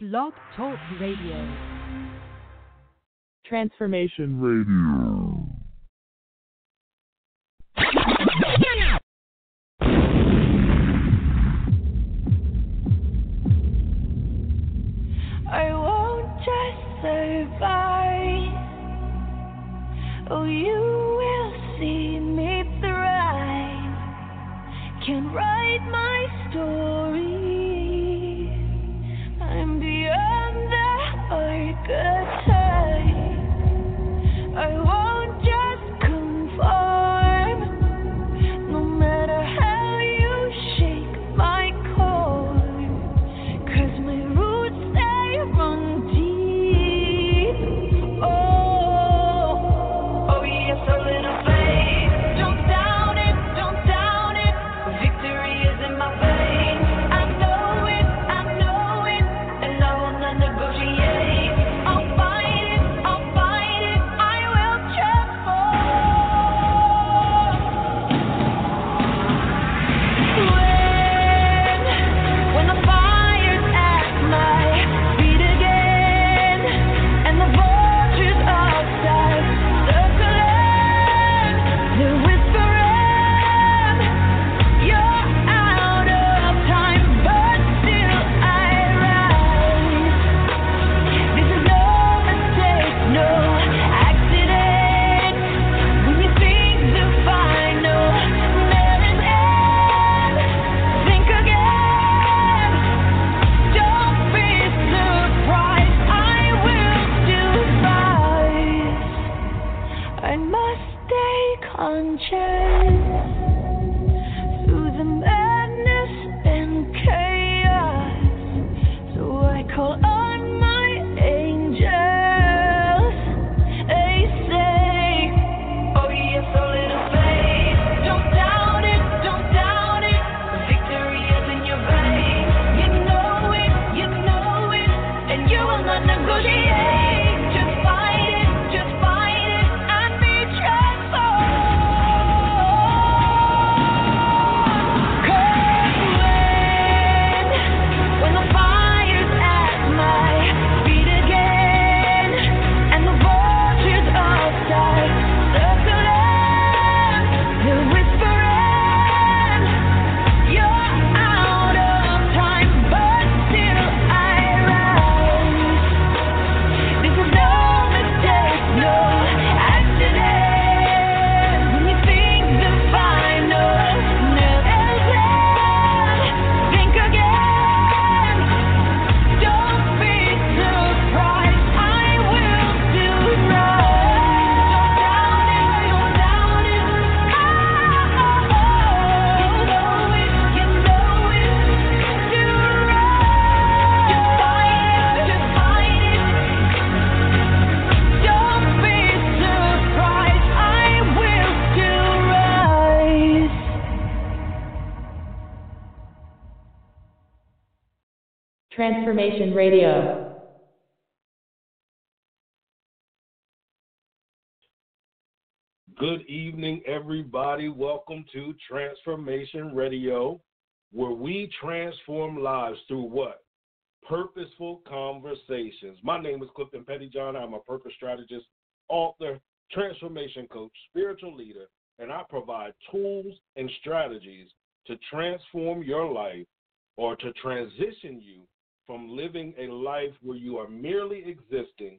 Blog Talk Radio. Transformation Radio. I won't just survive. Oh, you Good evening, everybody. Welcome to Transformation Radio, where we transform lives through what? Purposeful conversations. My name is Clifton Pettyjohn. I'm a purpose strategist, author, transformation coach, spiritual leader, and I provide tools and strategies to transform your life or to transition you from living a life where you are merely existing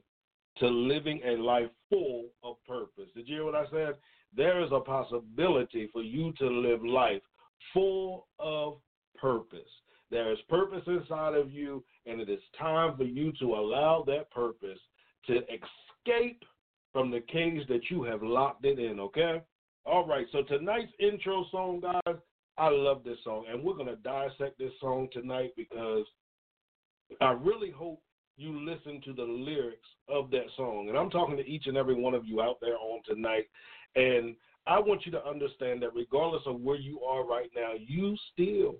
to living a life full of purpose. Did you hear what I said? There is a possibility for you to live life full of purpose. There is purpose inside of you, and it is time for you to allow that purpose to escape from the cage that you have locked it in, okay? All right, so tonight's intro song, guys, I love this song, and we're going to dissect this song tonight because I really hope you listen to the lyrics of that song. And I'm talking to each and every one of you out there on tonight. And I want you to understand that regardless of where you are right now, you still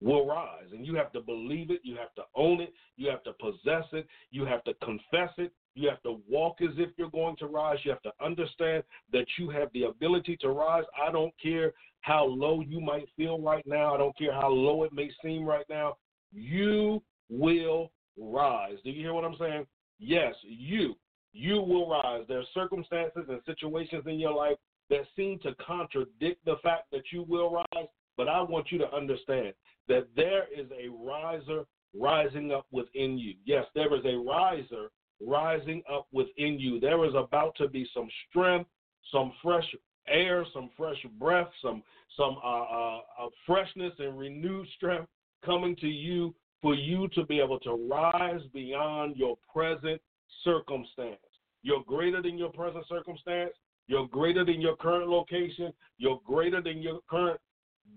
will rise. And you have to believe it. You have to own it. You have to possess it. You have to confess it. You have to walk as if you're going to rise. You have to understand that you have the ability to rise. I don't care how low you might feel right now. I don't care how low it may seem right now. You will rise. Do you hear what I'm saying? Yes, you. You will rise. There are circumstances and situations in your life that seem to contradict the fact that you will rise, but I want you to understand that there is a riser rising up within you. Yes, there is a riser rising up within you. There is about to be some strength, some fresh air, some fresh breath, some some uh, uh, uh, freshness and renewed strength coming to you for you to be able to rise beyond your present circumstance. You're greater than your present circumstance. You're greater than your current location. You're greater than your current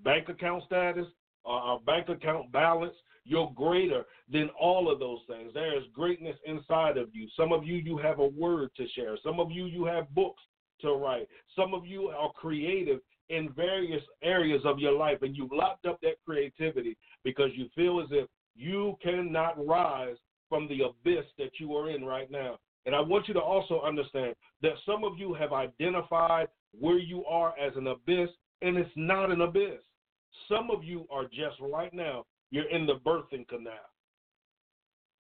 bank account status or uh, bank account balance. You're greater than all of those things. There is greatness inside of you. Some of you, you have a word to share. Some of you, you have books to write. Some of you are creative in various areas of your life, and you've locked up that creativity because you feel as if you cannot rise from the abyss that you are in right now. And I want you to also understand that some of you have identified where you are as an abyss, and it's not an abyss. Some of you are just right now, you're in the birthing canal.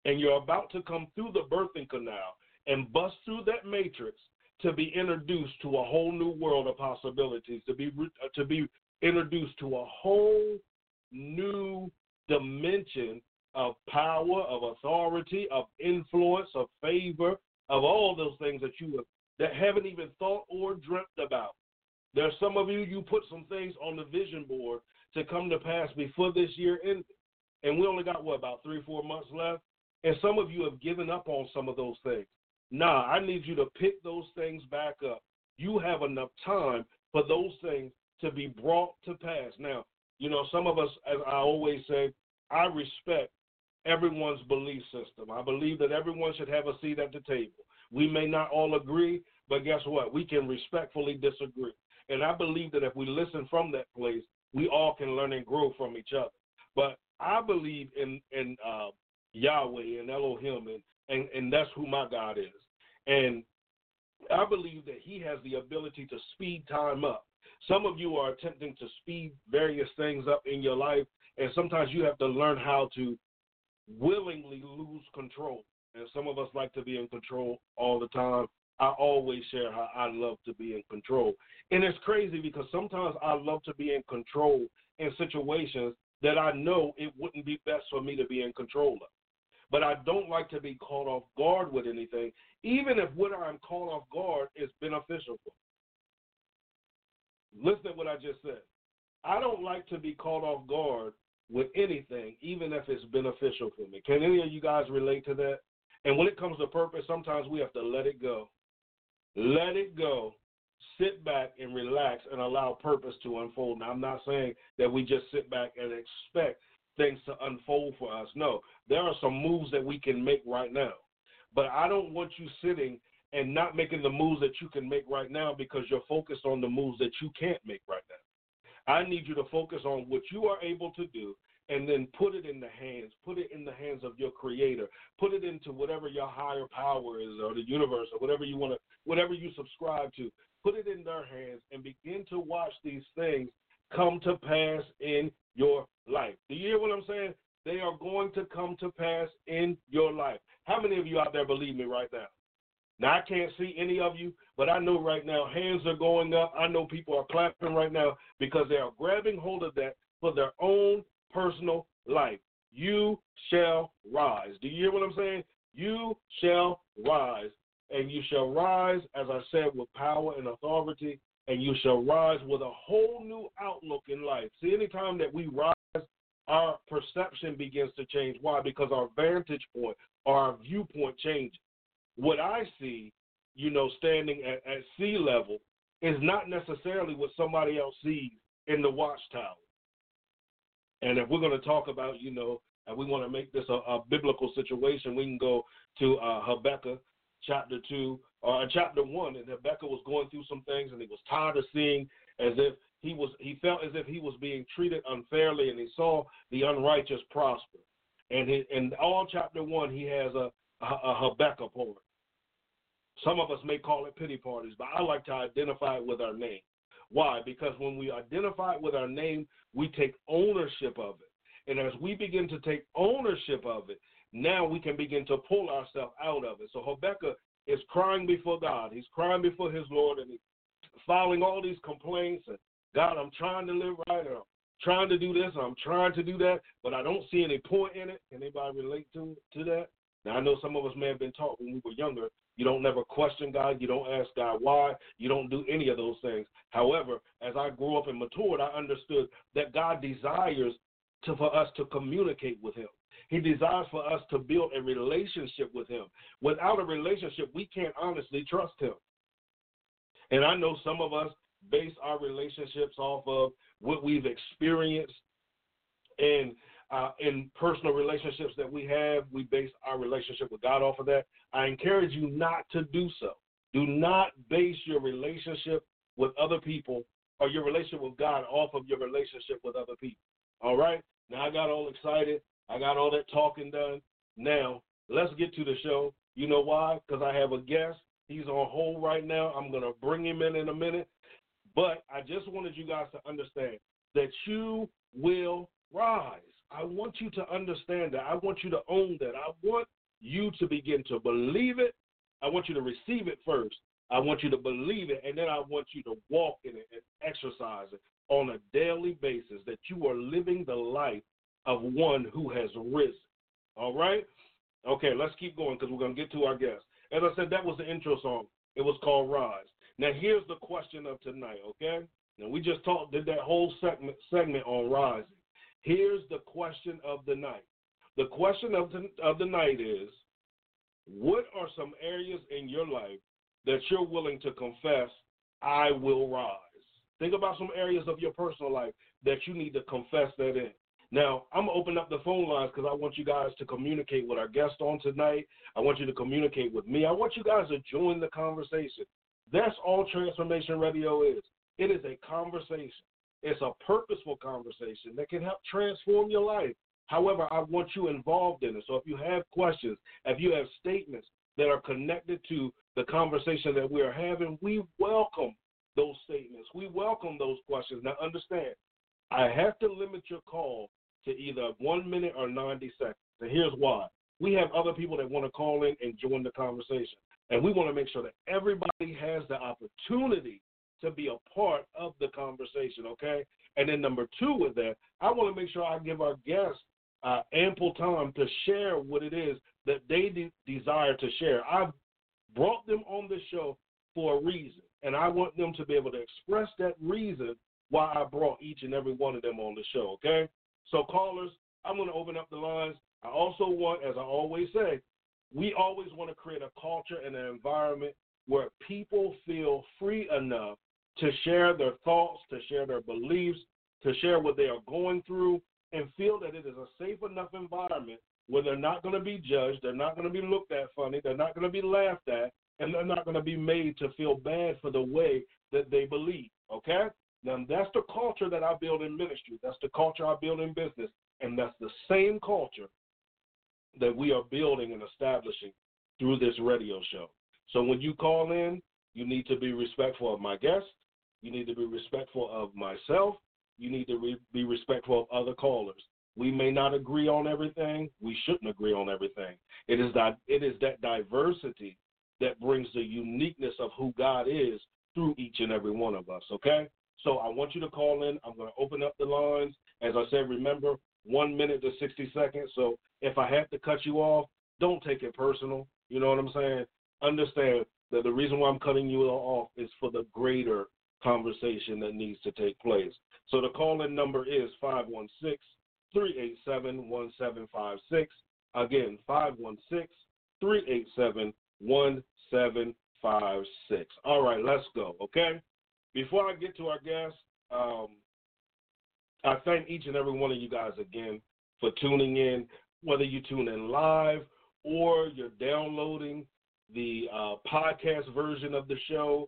And you're about to come through the birthing canal and bust through that matrix to be introduced to a whole new world of possibilities, to be uh, to be introduced to a whole new dimension of power, of authority, of influence, of favor, of all those things that you have, that haven't even thought or dreamt about. There are some of you, you put some things on the vision board to come to pass before this year ended. And we only got, what, about three, four months left? And some of you have given up on some of those things. Nah, I need you to pick those things back up. You have enough time for those things to be brought to pass. Now, you know, some of us, as I always say, I respect everyone's belief system. I believe that everyone should have a seat at the table. We may not all agree, but guess what? We can respectfully disagree. And I believe that if we listen from that place, we all can learn and grow from each other. But I believe in in uh, Yahweh and Elohim, and, and and that's who my God is. And I believe that He has the ability to speed time up. Some of you are attempting to speed various things up in your life, and sometimes you have to learn how to willingly lose control. And some of us like to be in control all the time. I always share how I love to be in control. And it's crazy because sometimes I love to be in control in situations that I know it wouldn't be best for me to be in control of. But I don't like to be caught off guard with anything, even if what I'm caught off guard is beneficial for me. Listen to what I just said. I don't like to be caught off guard with anything, even if it's beneficial for me. Can any of you guys relate to that? And when it comes to purpose, sometimes we have to let it go. Let it go. Sit back and relax and allow purpose to unfold. Now, I'm not saying that we just sit back and expect things to unfold for us. No, there are some moves that we can make right now. But I don't want you sitting and not making the moves that you can make right now because you're focused on the moves that you can't make right now. I need you to focus on what you are able to do and then put it in the hands, put it in the hands of your creator, put it into whatever your higher power is or the universe or whatever you want to, whatever you subscribe to. Put it in their hands and begin to watch these things come to pass in your life. Do you hear what I'm saying? They are going to come to pass in your life. How many of you out there believe me right now? Now I can't see any of you, but I know right now hands are going up. I know people are clapping right now because they are grabbing hold of that for their own personal life. You shall rise. Do you hear what I'm saying? You shall rise. And you shall rise, as I said, with power and authority, and you shall rise with a whole new outlook in life. See, anytime that we rise, our perception begins to change. Why? Because our vantage point, our viewpoint changes what I see, you know, standing at, at sea level is not necessarily what somebody else sees in the watchtower. And if we're going to talk about, you know, and we want to make this a, a biblical situation, we can go to uh, Habakkuk chapter 2 or uh, chapter 1. And Habakkuk was going through some things and he was tired of seeing as if he was he felt as if he was being treated unfairly and he saw the unrighteous prosper. And in all chapter 1, he has a, a, a Habakkuk part. Some of us may call it pity parties, but I like to identify it with our name. Why? Because when we identify it with our name, we take ownership of it. And as we begin to take ownership of it, now we can begin to pull ourselves out of it. So Habakkuk is crying before God. He's crying before his Lord and he's filing all these complaints. And God, I'm trying to live right, or I'm trying to do this, or I'm trying to do that, but I don't see any point in it. Can anybody relate to to that? Now I know some of us may have been taught when we were younger. You don't never question God. You don't ask God why. You don't do any of those things. However, as I grew up and matured, I understood that God desires to, for us to communicate with Him. He desires for us to build a relationship with Him. Without a relationship, we can't honestly trust Him. And I know some of us base our relationships off of what we've experienced and uh, in personal relationships that we have. We base our relationship with God off of that. I encourage you not to do so. Do not base your relationship with other people or your relationship with God off of your relationship with other people. All right? Now I got all excited. I got all that talking done. Now, let's get to the show. You know why? Because I have a guest. He's on hold right now. I'm going to bring him in in a minute. But I just wanted you guys to understand that you will rise. I want you to understand that. I want you to own that. I want you to begin to believe it. I want you to receive it first. I want you to believe it, and then I want you to walk in it and exercise it on a daily basis that you are living the life of one who has risen. All right? Okay, let's keep going because we're going to get to our guest. As I said, that was the intro song. It was called Rise. Now, here's the question of tonight, okay? Now, we just talked, did that whole segment, segment on rising. Here's the question of the night. The question of the, of the night is what are some areas in your life that you're willing to confess, I will rise? Think about some areas of your personal life that you need to confess that in. Now, I'm going to open up the phone lines because I want you guys to communicate with our guest on tonight. I want you to communicate with me. I want you guys to join the conversation. That's all Transformation Radio is. It is a conversation. It's a purposeful conversation that can help transform your life. However, I want you involved in it. So if you have questions, if you have statements that are connected to the conversation that we are having, we welcome those statements. We welcome those questions. Now, understand, I have to limit your call to either one minute or 90 seconds. And here's why. We have other people that want to call in and join the conversation. And we want to make sure that everybody has the opportunity to be a part of the conversation, okay? And then number two with that, I want to make sure I give our guests uh, ample time to share what it is that they de- desire to share. I've brought them on the show for a reason, and I want them to be able to express that reason why I brought each and every one of them on the show, okay? So, callers, I'm going to open up the lines. I also want, as I always say, we always want to create a culture and an environment where people feel free enough to share their thoughts, to share their beliefs, to share what they are going through, and feel that it is a safe enough environment where they're not going to be judged, they're not going to be looked at funny, they're not going to be laughed at, and they're not going to be made to feel bad for the way that they believe. Okay? Now, that's the culture that I build in ministry. That's the culture I build in business. And that's the same culture that we are building and establishing through this radio show. So when you call in, you need to be respectful of my guests. You need to be respectful of myself. You need to re- be respectful of other callers. We may not agree on everything. We shouldn't agree on everything. It is that it is that diversity that brings the uniqueness of who God is through each and every one of us. Okay. So I want you to call in. I'm going to open up the lines. As I said, remember one minute to 60 seconds. So if I have to cut you off, don't take it personal. You know what I'm saying? Understand that the reason why I'm cutting you off is for the greater conversation that needs to take place. So the call in number is 516 387 1756. Again, 516 387 1756. All right, let's go, okay? Before I get to our guest, um, I thank each and every one of you guys again for tuning in, whether you tune in live or you're downloading the uh, podcast version of the show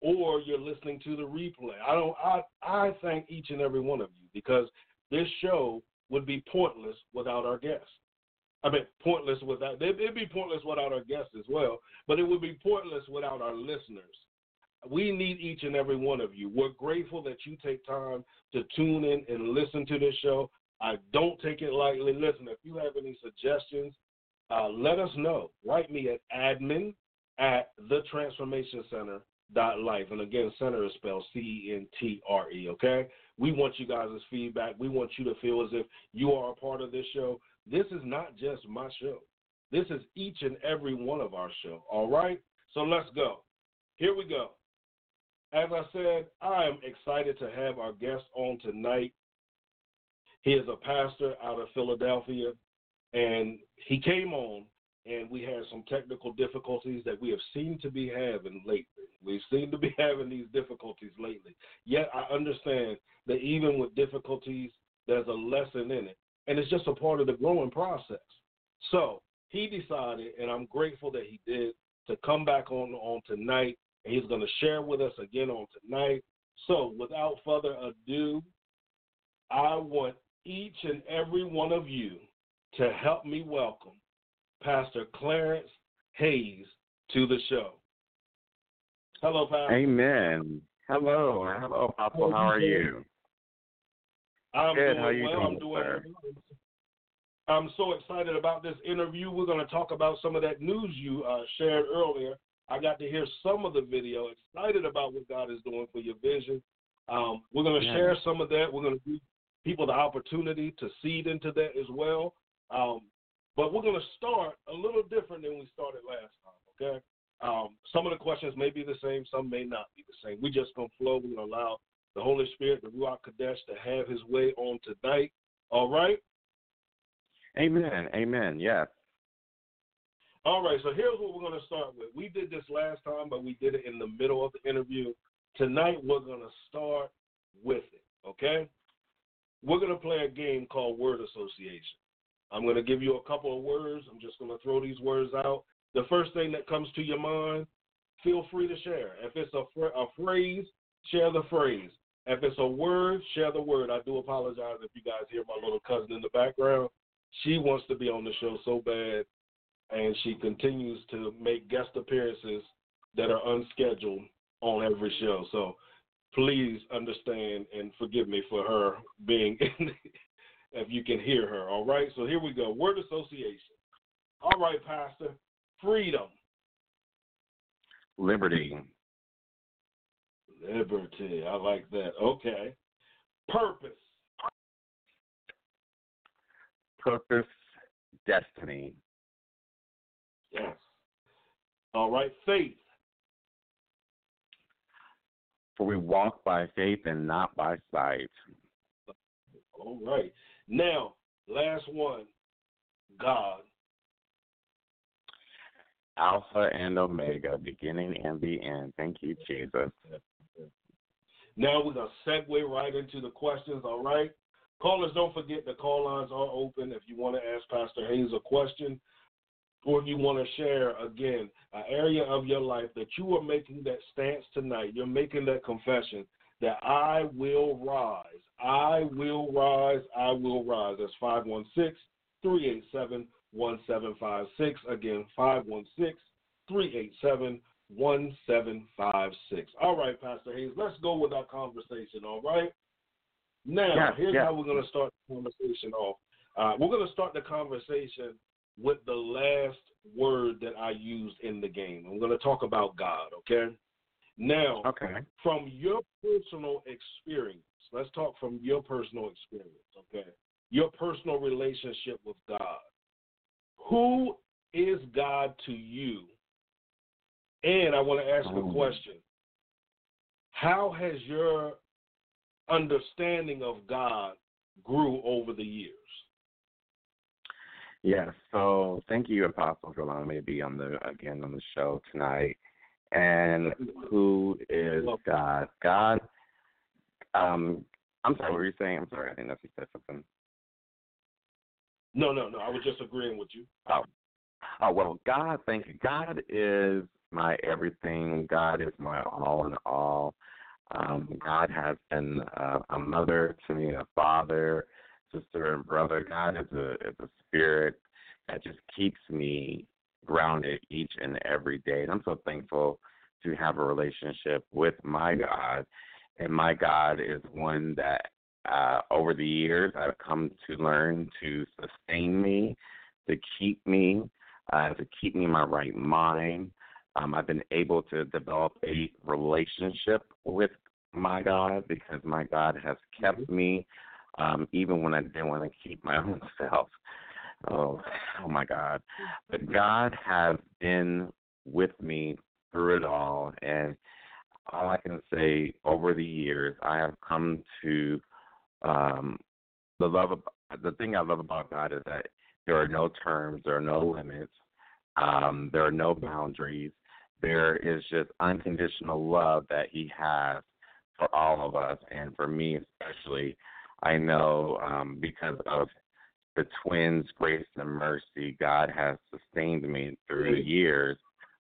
or you're listening to the replay. I don't I I thank each and every one of you because this show would be pointless without our guests. I mean, pointless without it'd be pointless without our guests as well, but it would be pointless without our listeners. We need each and every one of you. We're grateful that you take time to tune in and listen to this show. I don't take it lightly. Listen, if you have any suggestions, uh, let us know. Write me at admin at the transformation center dot life. And again, center is spelled C E N T R E, okay? We want you guys' feedback. We want you to feel as if you are a part of this show. This is not just my show. This is each and every one of our show. All right? So let's go. Here we go. As I said, I am excited to have our guest on tonight. He is a pastor out of Philadelphia, and he came on, and we had some technical difficulties that we have seemed to be having lately. We seem to be having these difficulties lately. Yet I understand that even with difficulties, there's a lesson in it, and it's just a part of the growing process. So he decided, and I'm grateful that he did, to come back on on tonight, and he's going to share with us again on tonight. So without further ado, I want each and every one of you to help me welcome Pastor Clarence Hayes to the show. Hello, Pastor. Amen. Hello. Hello, Apostle. How are you? I'm Good. doing How you well. doing, I'm doing sir? well. I'm so excited about this interview. We're going to talk about some of that news you uh, shared earlier. I got to hear some of the video. Excited about what God is doing for your vision. Um, we're going to Yeah. share some of that. We're going to give people the opportunity to seed into that as well. Um, but we're going to start a little different than we started last time. Okay. Um, some of the questions may be the same. Some may not be the same. We're just going to flow. We're going to allow the Holy Spirit, the Ruach Kadesh, to have His way on tonight. All right. Amen. Amen. Yes. All right, so here's what we're going to start with. We did this last time, but we did it in the middle of the interview. Tonight, we're going to start with it, okay? We're going to play a game called Word Association. I'm going to give you a couple of words. I'm just going to throw these words out. The first thing that comes to your mind, feel free to share. If it's a, fr- a phrase, share the phrase. If it's a word, share the word. I do apologize if you guys hear my little cousin in the background. She wants to be on the show so bad and she continues to make guest appearances that are unscheduled on every show. So please understand and forgive me for her being in if you can hear her. All right. So here we go. Word association. All right, Pastor. Freedom. Liberty. Liberty. I like that. Okay. Purpose. Purpose. Destiny. Yes. All right. Faith. For we walk by faith and not by sight. All right. Now, last one. God. Alpha and Omega, beginning and the end. Thank you, Jesus. Now we're gonna segue right into the questions. All right, callers, don't forget the call lines are open. If you want to ask Pastor Hayes a question, or if you want to share again an area of your life that you are making that stance tonight, you're making that confession that I will rise, I will rise, I will rise. That's 516 387 1756. Again, 516 387 1756. All right, Pastor Hayes, let's go with our conversation, all right? Now, Yeah, here's yeah. how we're going to start the conversation off. Uh, we're going to start the conversation with the last word that I used in the game. I'm going to talk about God, okay? Now, Okay. from your personal experience, let's talk from your personal experience, okay? Your personal relationship with God. Who is God to you? And I want to ask Oh. a question. How has your understanding of God grew over the years? Yes. So thank you, Apostle, for allowing me to be on the again on the show tonight. And who is God? God. Um, I'm sorry. What were you saying? I'm sorry. I didn't know if you said something. No, no, no. I was just agreeing with you. Oh, oh well, God, thank you. God is my everything. God is my all in all. Um, God has been uh, a mother to me, a father, sister, and brother. God is a is a spirit that just keeps me grounded each and every day. And I'm so thankful to have a relationship with my God. And my God is one that uh, over the years, I've come to learn to sustain me, to keep me, uh, to keep me in my right mind. Um, I've been able to develop a relationship with my God because my God has kept me, um, even when I didn't want to keep my own self. Oh, oh my God! But God has been with me through it all, and all I can say over the years, I have come to um, the love. Of, the thing I love about God is that there are no terms, there are no limits, um, there are no boundaries. There is just unconditional love that He has for all of us, and for me especially. I know um, because of the twins' grace and mercy, God has sustained me through the years.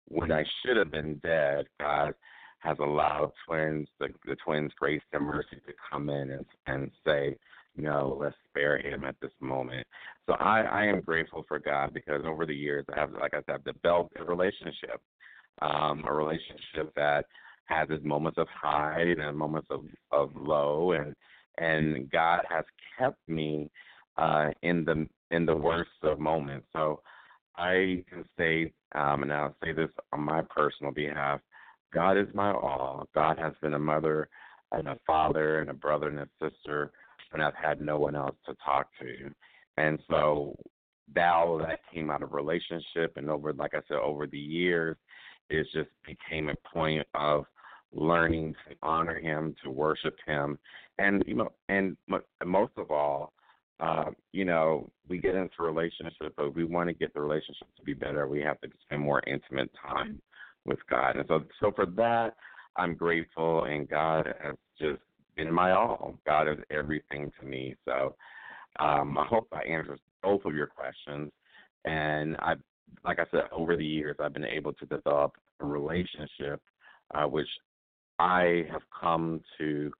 When I should have been dead, God has allowed twins, the, the twins' grace and mercy, to come in and and say, no, let's spare him at this moment. So I, I am grateful for God because over the years I have, like I said, developed a relationship, um, a relationship that has its moments of high and moments of, of low, and and God has kept me uh, in the in the worst of moments. So I can say, um, and I'll say this on my personal behalf, God is my all. God has been a mother and a father and a brother and a sister when I've had no one else to talk to. And so that all that came out of relationship and over like I said, over the years it just became a point of learning to honor him, to worship him, and you know, and most of all, uh, you know, we get into relationship, but we want to get the relationship to be better. We have to spend more intimate time with God, and so so for that, I'm grateful, and God has just been my all. God is everything to me. So um, I hope I answered both of your questions, and I, like I said, over the years, I've been able to develop a relationship, uh, which I have come to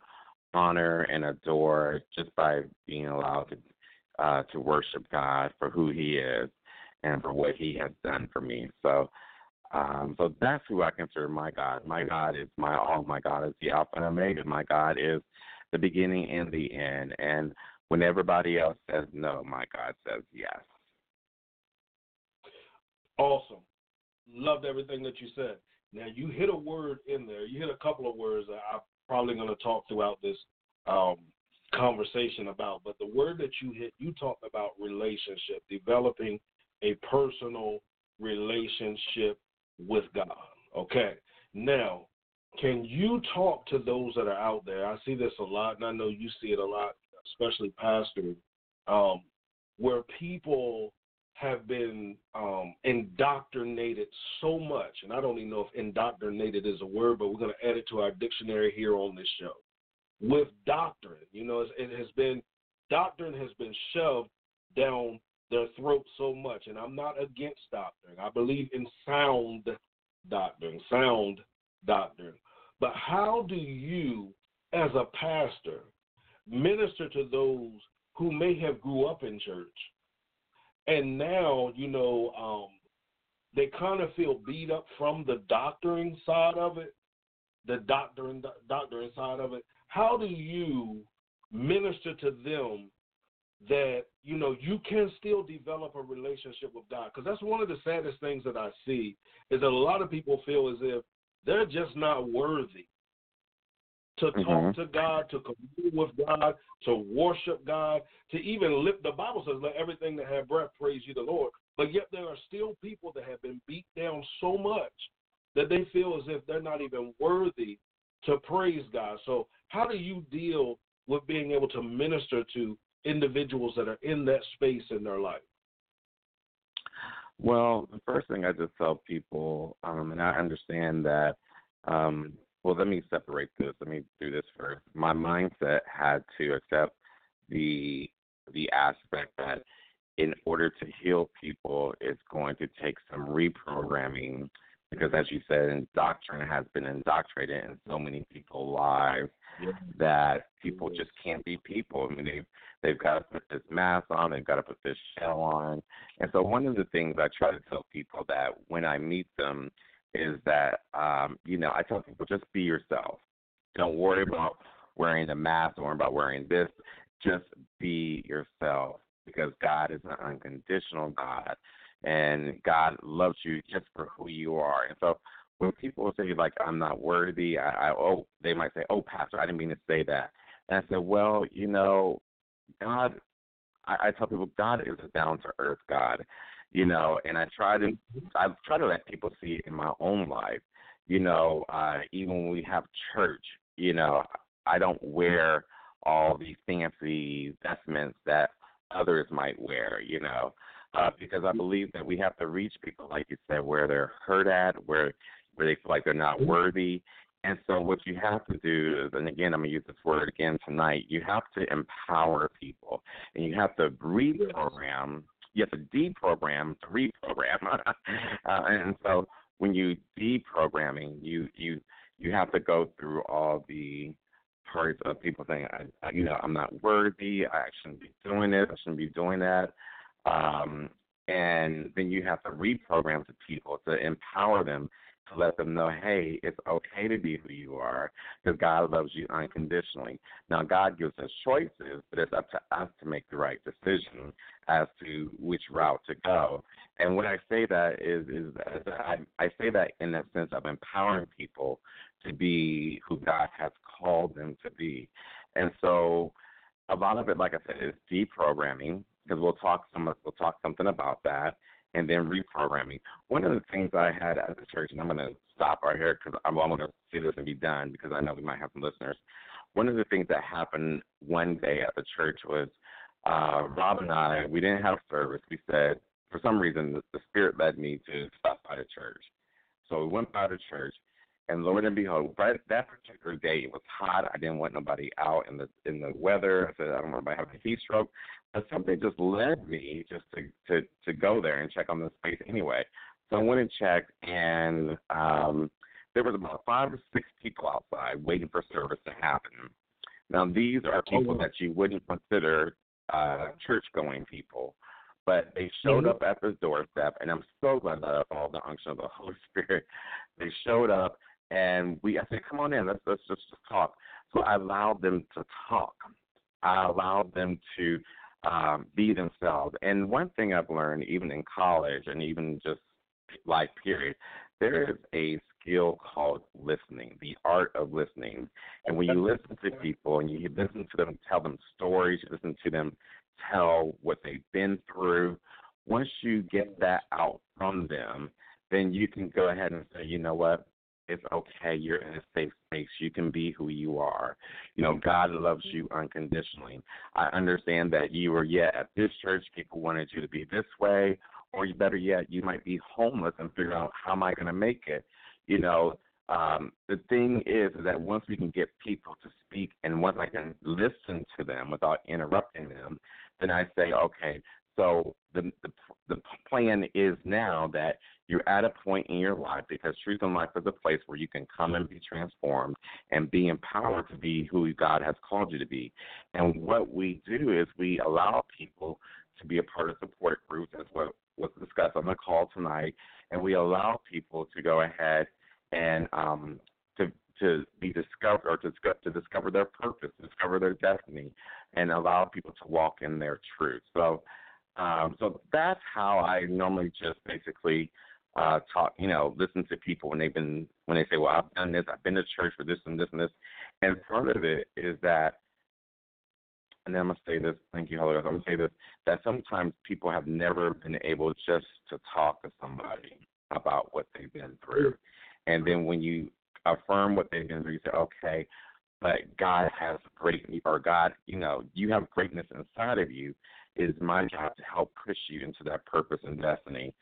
honor and adore just by being allowed to uh, to worship God for who He is and for what He has done for me. So, um, so that's who I consider my God. My God is my all. My God is the Alpha and Omega. My God is the beginning and the end. And when everybody else says no, my God says yes. Awesome. Loved everything that you said. Now you hit a word in there. You hit a couple of words that I'm probably going to talk throughout this um, conversation about. But the word that you hit, you talked about relationship, developing a personal relationship with God. Okay. Now, can you talk to those that are out there? I see this a lot, and I know you see it a lot, especially pastors, um, where people have been um, indoctrinated so much, and I don't even know if indoctrinated is a word, but we're going to add it to our dictionary here on this show. With doctrine, you know, it has been doctrine has been shoved down their throat so much, and I'm not against doctrine. I believe in sound doctrine, sound doctrine. But how do you, as a pastor, minister to those who may have grew up in church and now you know um, they kind of feel beat up from the doctoring side of it, the doctoring doctoring side of it. How do you minister to them that you know you can still develop a relationship with God? Because that's one of the saddest things that I see is that a lot of people feel as if they're just not worthy to talk Mm-hmm. to God, to commune with God, to worship God, to even lift. The Bible says, "Let everything that have breath praise you, the Lord." But yet there are still people that have been beat down so much that they feel as if they're not even worthy to praise God. So how do you deal with being able to minister to individuals that are in that space in their life? Well, the first thing I just tell people, um, and I understand that. Um, well, let me separate this. Let me do this first. My mindset had to accept the the aspect that in order to heal people, it's going to take some reprogramming because, as you said, doctrine has been indoctrinated in so many people's lives that people just can't be people. I mean, they've they've got to put this mask on, they've got to put this shell on, and so one of the things I try to tell people that when I meet them is that um, you know I tell people just be yourself. Don't worry about wearing a mask or about wearing this. Just be yourself because God is an unconditional God and God loves you just for who you are. And so when people say like I'm not worthy, I, I oh they might say, Oh Pastor, I didn't mean to say that. And I said, Well, you know, God I tell people God is a down to earth God. You know, and I try to I try to let people see it in my own life. You know, uh even when we have church, you know, I don't wear all the fancy vestments that others might wear, you know, uh, because I believe that we have to reach people, like you said, where they're hurt at, where where they feel like they're not worthy. And so what you have to do is, and again, I'm going to use this word again tonight, you have to empower people and you have to reprogram, you have to deprogram to reprogram. uh, and so when you deprogramming, you, you, you have to go through all the parts of people saying, I, I, you know, I'm not worthy, I shouldn't be doing this, I shouldn't be doing that. Um, and then you have to reprogram to people to empower them to let them know, hey, it's okay to be who you are because God loves you unconditionally. Now, God gives us choices, but it's up to us to make the right decision as to which route to go. And when I say that is, is that I, I say that in the sense of empowering people to be who God has called them to be. And so, a lot of it, like I said, is deprogramming because we'll talk some we'll talk something about that and then reprogramming. One of the things I had at the church, and I'm going to stop right here because I'm, I'm going to see this and be done because I know we might have some listeners. One of the things that happened one day at the church was uh, Rob and I, we didn't have service. We said, for some reason, the, the Spirit led me to stop by the church. So we went by the church, and Lord and behold, right that particular day it was hot. I didn't want nobody out in the in the weather. I said I don't want anybody having a heat stroke. But something just led me just to to to go there and check on this place anyway. So I went and checked, and um, there was about five or six people outside waiting for service to happen. Now these are people that you wouldn't consider uh, church going people. But they showed up at the doorstep, and I'm so glad that I followed the unction of the Holy Spirit. They showed up, and we I said, "Come on in, let's let's just talk." So I allowed them to talk. I allowed them to um, be themselves. And one thing I've learned, even in college and even just life period, there is a skill called listening, the art of listening. And when you listen to people and you listen to them tell them stories, you listen to them tell what they've been through, once you get that out from them, then you can go ahead and say, you know what, it's okay. You're in a safe space. You can be who you are. You know, God loves you unconditionally. I understand that you were yet at this church, people wanted you to be this way, or better yet, you might be homeless and figure out how am I going to make it. You know, um, the thing is that once we can get people to speak and once I can listen to them without interrupting them, then I say, okay, so the, the the plan is now that you're at a point in your life because Truth and Life is a place where you can come and be transformed and be empowered to be who God has called you to be. And what we do is we allow people to be a part of support groups, as what was discussed on the call tonight, and we allow people to go ahead and um, to to be discovered or to, to discover their purpose, discover their destiny, and allow people to walk in their truth. So, um, so that's how I normally just basically uh, talk, you know, listen to people when they've been when they say, "Well, I've done this, I've been to church for this and this and this," and part of it is that, and I'm gonna say this. Thank you, Holy Ghost. I'm gonna say this that sometimes people have never been able just to talk to somebody about what they've been through, and then when you affirm what they've been through, you say, "Okay." But God has great, or God, you know, you have greatness inside of you. It is my job to help push you into that purpose and destiny.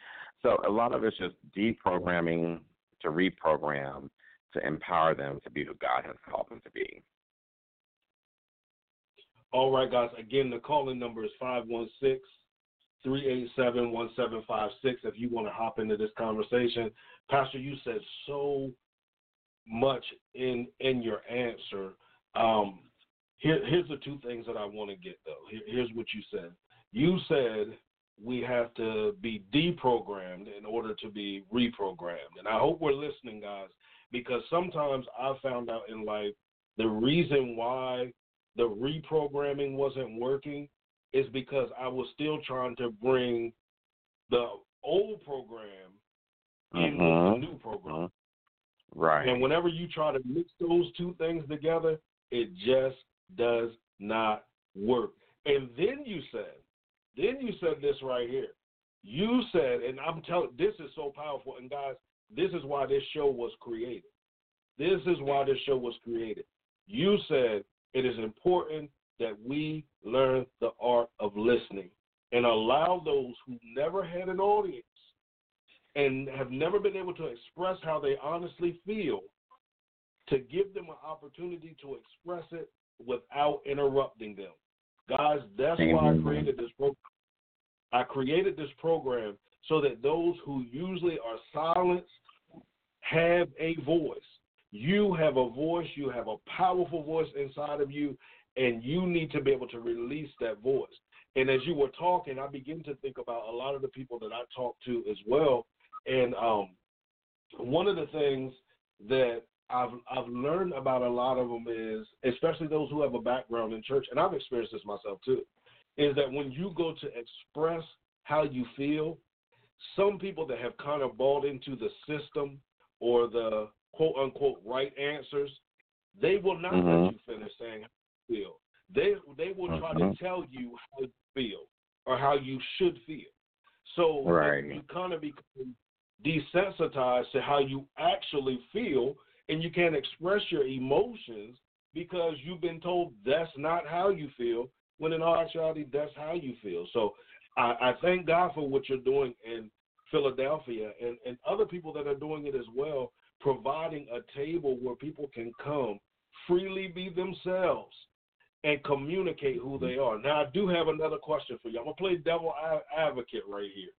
So a lot of it's just deprogramming to reprogram to empower them to be who God has called them to be. All right, guys. Again, the calling number is 516 387 1756 if you want to hop into this conversation. Pastor, you said so much in in your answer. Um, here, here's the two things that I want to get, though. Here, here's what you said. You said we have to be deprogrammed in order to be reprogrammed. And I hope we're listening, guys, because sometimes I found out in life The reason why the reprogramming wasn't working is because I was still trying to bring the old program in with the new program. Right. And whenever you try to mix those two things together, it just does not work. And then you said, then you said this right here. You said, and I'm telling, this is so powerful. And guys, this is why this show was created. This is why this show was created. You said it is important that we learn the art of listening and allow those who never had an audience and have never been able to express how they honestly feel to give them an opportunity to express it without interrupting them. Guys, that's why I created this program. I created this program so that those who usually are silenced have a voice. You have a voice, you have a powerful voice inside of you, and you need to be able to release that voice. And as you were talking, I begin to think about a lot of the people that I talk to as well. And um, one of the things that I've I've learned about a lot of them is, especially those who have a background in church, and I've experienced this myself too, is that when you go to express how you feel, some people that have kind of bought into the system or the quote unquote right answers, they will not Mhm. let you finish saying how you feel. They they will try to Mhm. tell you how you feel or how you should feel. So Right. you kind of become desensitized to how you actually feel, and you can't express your emotions because you've been told that's not how you feel. When in all actuality, that's how you feel. So I, I thank God for what you're doing in Philadelphia and, and other people that are doing it as well, providing a table where people can come freely be themselves and communicate who they are. Now, I do have another question for you. I'm going to play devil advocate right here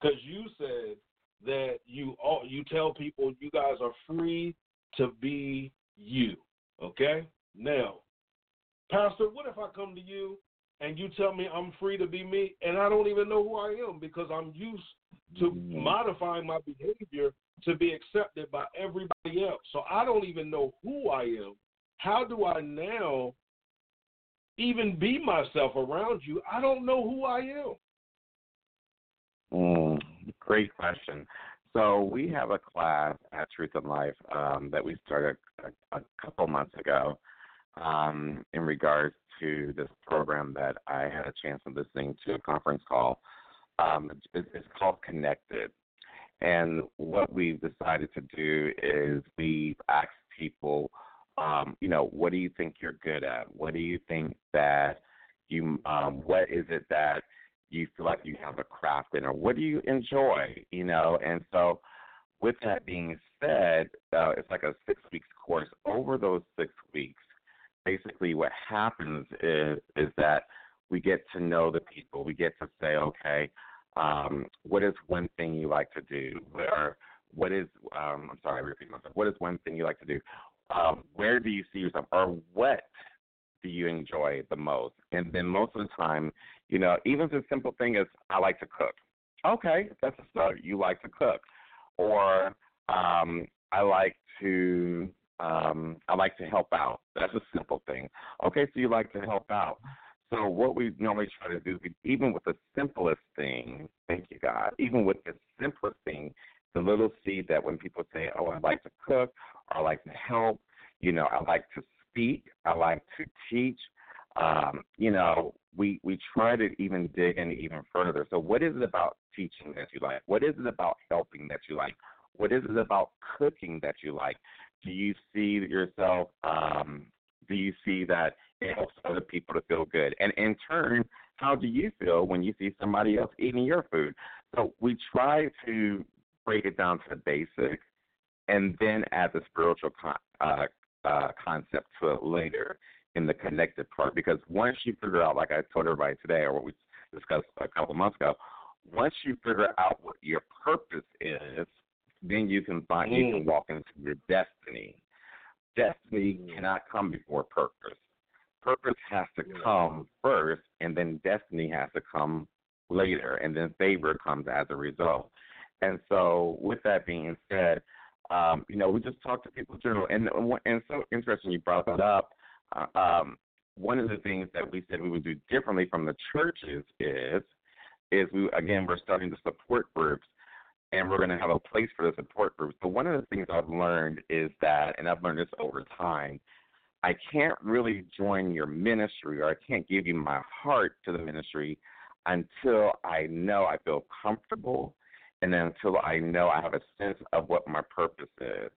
because you said that you all, you tell people you guys are free to be you. Okay? Now, Pastor, what if I come to you and you tell me I'm free to be me and I don't even know who I am because I'm used to Mhm. modifying my behavior to be accepted by everybody else. So I don't even know who I am. How do I now even be myself around you? I don't know who I am. Mm, great question. So we have a class at Truth and Life um, that we started a, a couple months ago um, in regards to this program that I had a chance of listening to a conference call. Um, it's, it's called Connected. And what we've decided to do is we've asked people, um, you know, what do you think you're good at? What do you think that you, um, what is it that you feel like you have a craft in, or what do you enjoy? You know, and so with that being said, uh, it's like a six weeks course. Over those six weeks, basically what happens is is that we get to know the people. We get to say, okay, um, what is one thing you like to do? Or what is um, I'm sorry, I repeat myself. What is one thing you like to do? Um, where do you see yourself, or what do you enjoy the most? And then most of the time, you know, even the simple thing is, I like to cook. Okay, that's a start. You like to cook, or um, I like to um, I like to help out. That's a simple thing. Okay, so you like to help out. So what we normally try to do, even with the simplest thing, thank you God, even with the simplest thing, the little seed that when people say, "Oh, I like to cook," or "I like to help," you know, I like to speak, I like to teach. Um, you know, we we try to even dig in even further. So, what is it about teaching that you like? What is it about helping that you like? What is it about cooking that you like? Do you see yourself? Um, do you see that it helps other people to feel good? And in turn, how do you feel when you see somebody else eating your food? So we try to break it down to the basics, and then add the spiritual con- uh, uh, concept to it later in the connected part. Because once you figure out, like I told everybody today, or what we discussed a couple of months ago, once you figure out what your purpose is, then you can find you can Mm. walk into your destiny. Destiny Mm. cannot come before purpose. Purpose has to Yeah. come first, and then destiny has to come later, and then favor comes as a result. And so, with that being said, Um, you know, we just talk to people general, and and so interesting you brought that up. Uh, um, one of the things that we said we would do differently from the churches is is we again we're starting the support groups and we're going to have a place for the support groups. But one of the things I've learned is that, and I've learned this over time, I can't really join your ministry or I can't give you my heart to the ministry until I know I feel comfortable and until I know I have a sense of what my purpose is.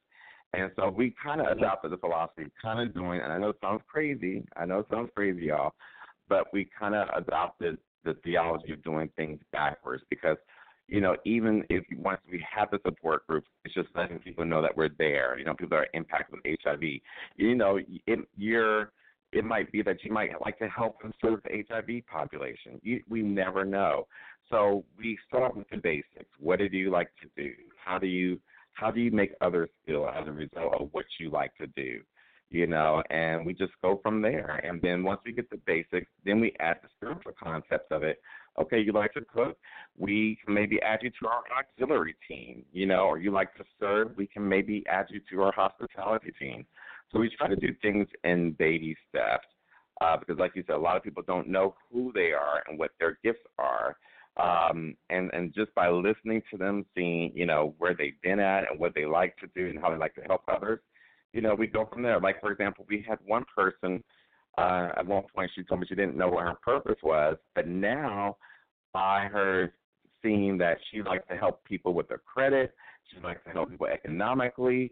And so we kind of adopted the philosophy, kind of doing, and I know it sounds crazy. I know it sounds crazy, y'all, but we kind of adopted the theology of doing things backwards because, you know, even if once we have the support group, it's just letting people know that we're there. You know, people are impacted with HIV. You know, it, you're. It might be that you might like to help and serve the HIV population. You, we never know. So we start with the basics. What do you like to do? How do you how do you make others feel as a result of what you like to do? You know, and we just go from there. And then once we get the basics, then we add the spiritual concepts of it. Okay, you like to cook? We can maybe add you to our auxiliary team, you know, or you like to serve? We can maybe add you to our hospitality team. So we try to do things in baby steps. Uh, because, like you said, a lot of people don't know who they are and what their gifts are um, and and just by listening to them, seeing you know where they've been at and what they like to do and how they like to help others, you know, we go from there. Like for example, we had one person uh, at one point she told me she didn't know what her purpose was, but now by her seeing that she likes to help people with their credit, she likes to help people economically.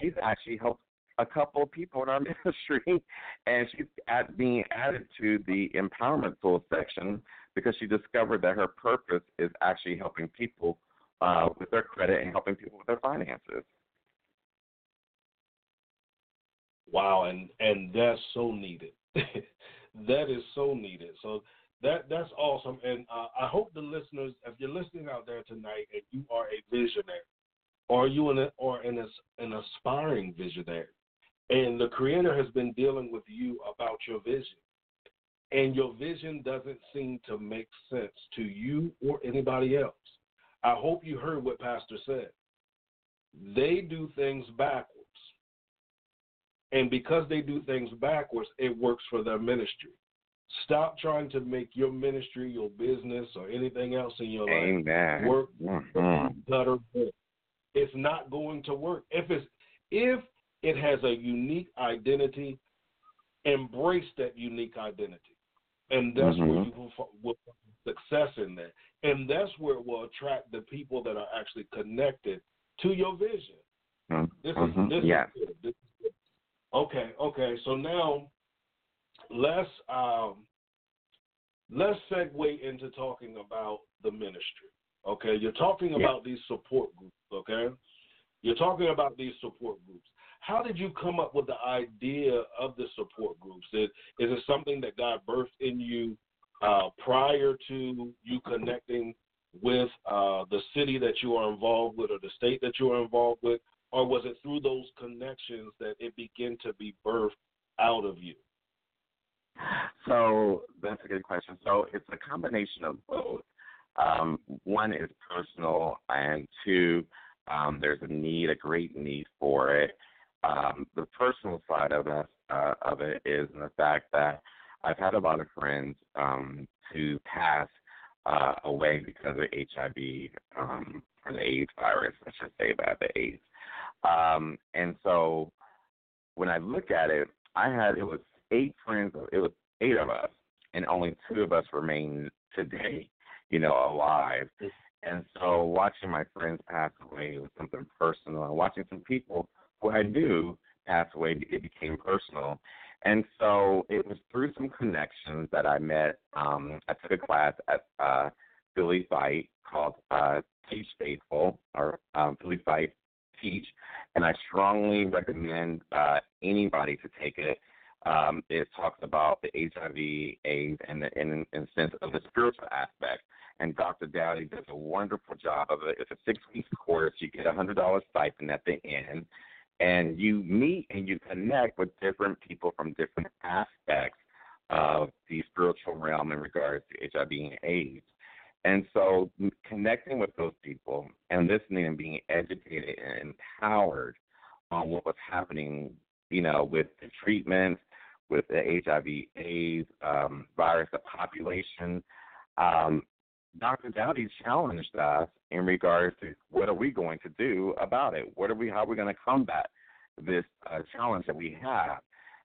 She's actually helped a couple of people in our ministry, and she's at being added to the empowerment tools section because she discovered that her purpose is actually helping people uh, with their credit and helping people with their finances. Wow, and and that's so needed. that is so needed. So that that's awesome, and uh, I hope the listeners, if you're listening out there tonight, and you are a visionary, or you an or an an aspiring visionary, and the Creator has been dealing with you about your vision, and your vision doesn't seem to make sense to you or anybody else. I hope you heard what Pastor said. They do things backwards. And because they do things backwards, it works for their ministry. Stop trying to make your ministry, your business, or anything else in your Amen. life work Mhm. better. It's not going to work. If it's if it has a unique identity, embrace that unique identity, and that's where Mhm. you will, find success in that, and that's where it will attract the people that are actually connected to your vision. Mhm. This is this Yes. is good. This is good. Okay, okay. So now let's um let's segue into talking about the ministry. Okay, you're talking Yeah. about these support groups. Okay, you're talking about these support groups. How did you come up with the idea of the support groups? Is, is it something that God birthed in you uh, prior to you connecting with uh, the city that you are involved with or the state that you are involved with? Or was it through those connections that it began to be birthed out of you? So that's a good question. So it's a combination of both. Um, one is personal, and two, um, there's a need, a great need for it. Um, the personal side of it, uh, of it is in the fact that I've had a lot of friends um, who pass uh, away because of HIV um, or the AIDS virus, I should say that the AIDS. Um, and so when I look at it, I had it was eight friends. It was eight of us, and only two of us remain today, you know, alive. And so watching my friends pass away was something personal, and watching some people who I knew pass away, it became personal. And so it was through some connections that I met. Um, I took a class at uh, Philly Fight called uh, Teach Faithful, or um, Philly Fight Teach, and I strongly recommend uh, anybody to take it. Um, it talks about the HIV, AIDS, and the in, in sense of the spiritual aspect. And Dr. Dowdy does a wonderful job of it. It's a six week course. You get a hundred dollar stipend at the end, and you meet and you connect with different people from different aspects of the spiritual realm in regards to HIV and AIDS. And so, connecting with those people and listening and being educated and empowered on what was happening, you know, with the treatments, with the HIV/AIDS um, virus, the population. Um, Dr. Dowdy challenged us in regards to what are we going to do about it? What are we? How are we going to combat this uh, challenge that we have?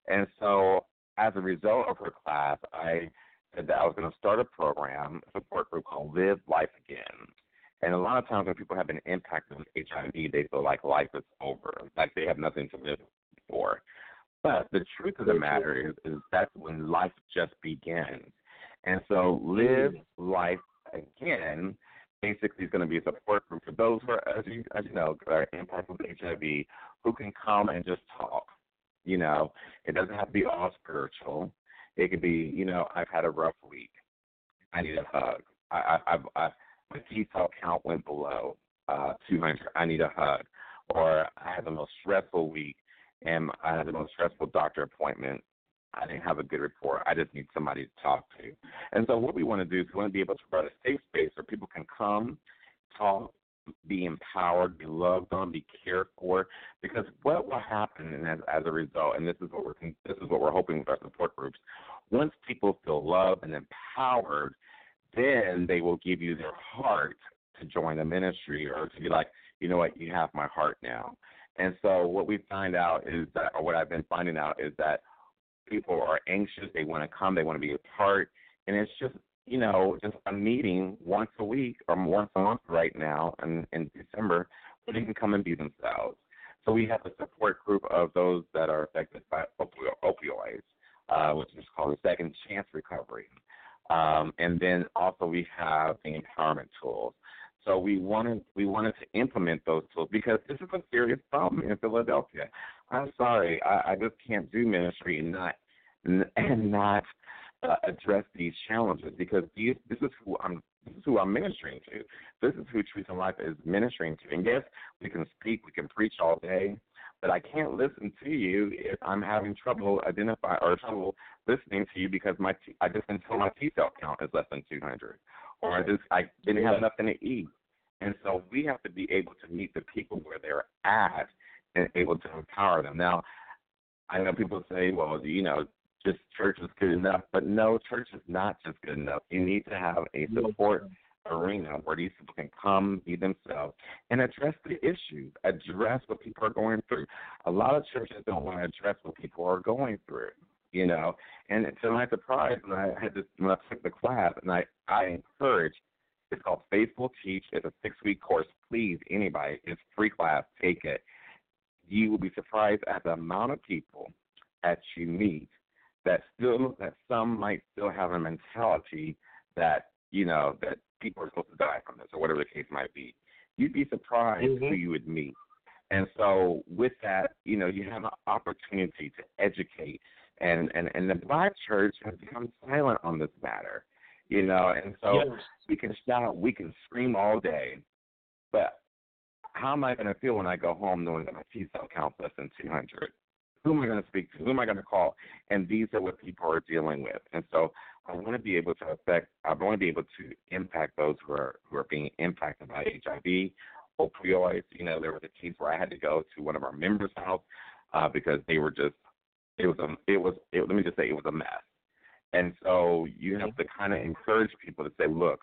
And so, as a result of her class, I said that I was going to start a program, a support group called Live Life Again. And a lot of times when people have been impacted with HIV, they feel like life is over, like they have nothing to live for. But the truth of the matter is, is that's when life just begins. And so, Live Life Again basically is going to be a support group for those who are, as you, as you know, are impacted with HIV, who can come and just talk. You know, it doesn't have to be all spiritual. It could be, you know, I've had a rough week. I need a hug. I, I, I've, I, my T cell count went below uh, 200. I need a hug. Or I had the most stressful week, and I had the most stressful doctor appointment. I didn't have a good report. I just need somebody to talk to. And so, what we want to do is we want to be able to provide a safe space where people can come, talk, be empowered, be loved on, be cared for. Because what will happen as, as a result, and this is what we're this is what we're hoping with our support groups, once people feel loved and empowered, then they will give you their heart to join the ministry or to be like, you know what, you have my heart now. And so what we find out is that, or what I've been finding out is that people are anxious, they want to come, they want to be a part, and it's just you know, just a meeting once a week or once a month right now in, in December where they can come and be themselves. So we have a support group of those that are affected by opio- opioids, uh, which is called the Second Chance Recovery. Um, and then also we have the empowerment tools. So we wanted we wanted to implement those tools because this is a serious problem in Philadelphia. I'm sorry, I, I just can't do ministry and not and not uh, address these challenges because these, this is who I'm this is who I'm ministering to. This is who Truth and Life is ministering to. And yes, we can speak, we can preach all day, but I can't listen to you if I'm having trouble identify or trouble listening to you because my t- I just until my T cell count is less than 200, or I just I didn't have nothing to eat. And so we have to be able to meet the people where they're at and able to empower them. Now, I know people say, well, you know, just church is good enough. But no, church is not just good enough. You need to have a support arena where these people can come, be themselves, and address the issues, address what people are going through. A lot of churches don't want to address what people are going through, you know. And to my surprise, when I had this, when I took the class, and I I encourage. It's called Faithful Teach. It's a six week course. Please, anybody, it's free class. Take it. You will be surprised at the amount of people that you meet that still that some might still have a mentality that you know that people are supposed to die from this or whatever the case might be. You'd be surprised Mhm. who you would meet. And so with that, you know, you have an opportunity to educate and, and, and the black church has become silent on this matter. You know, and so Yes. we can shout, we can scream all day, but how am I going to feel when I go home knowing that my T cell count's less than 200? Who am I going to speak to? Who am I going to call? And these are what people are dealing with. And so I want to be able to affect. I want to be able to impact those who are who are being impacted by HIV, opioids. You know, there was a case where I had to go to one of our members' house uh, because they were just. It was a. It was. It, let me just say, it was a mess. And so you have to kind of encourage people to say, look,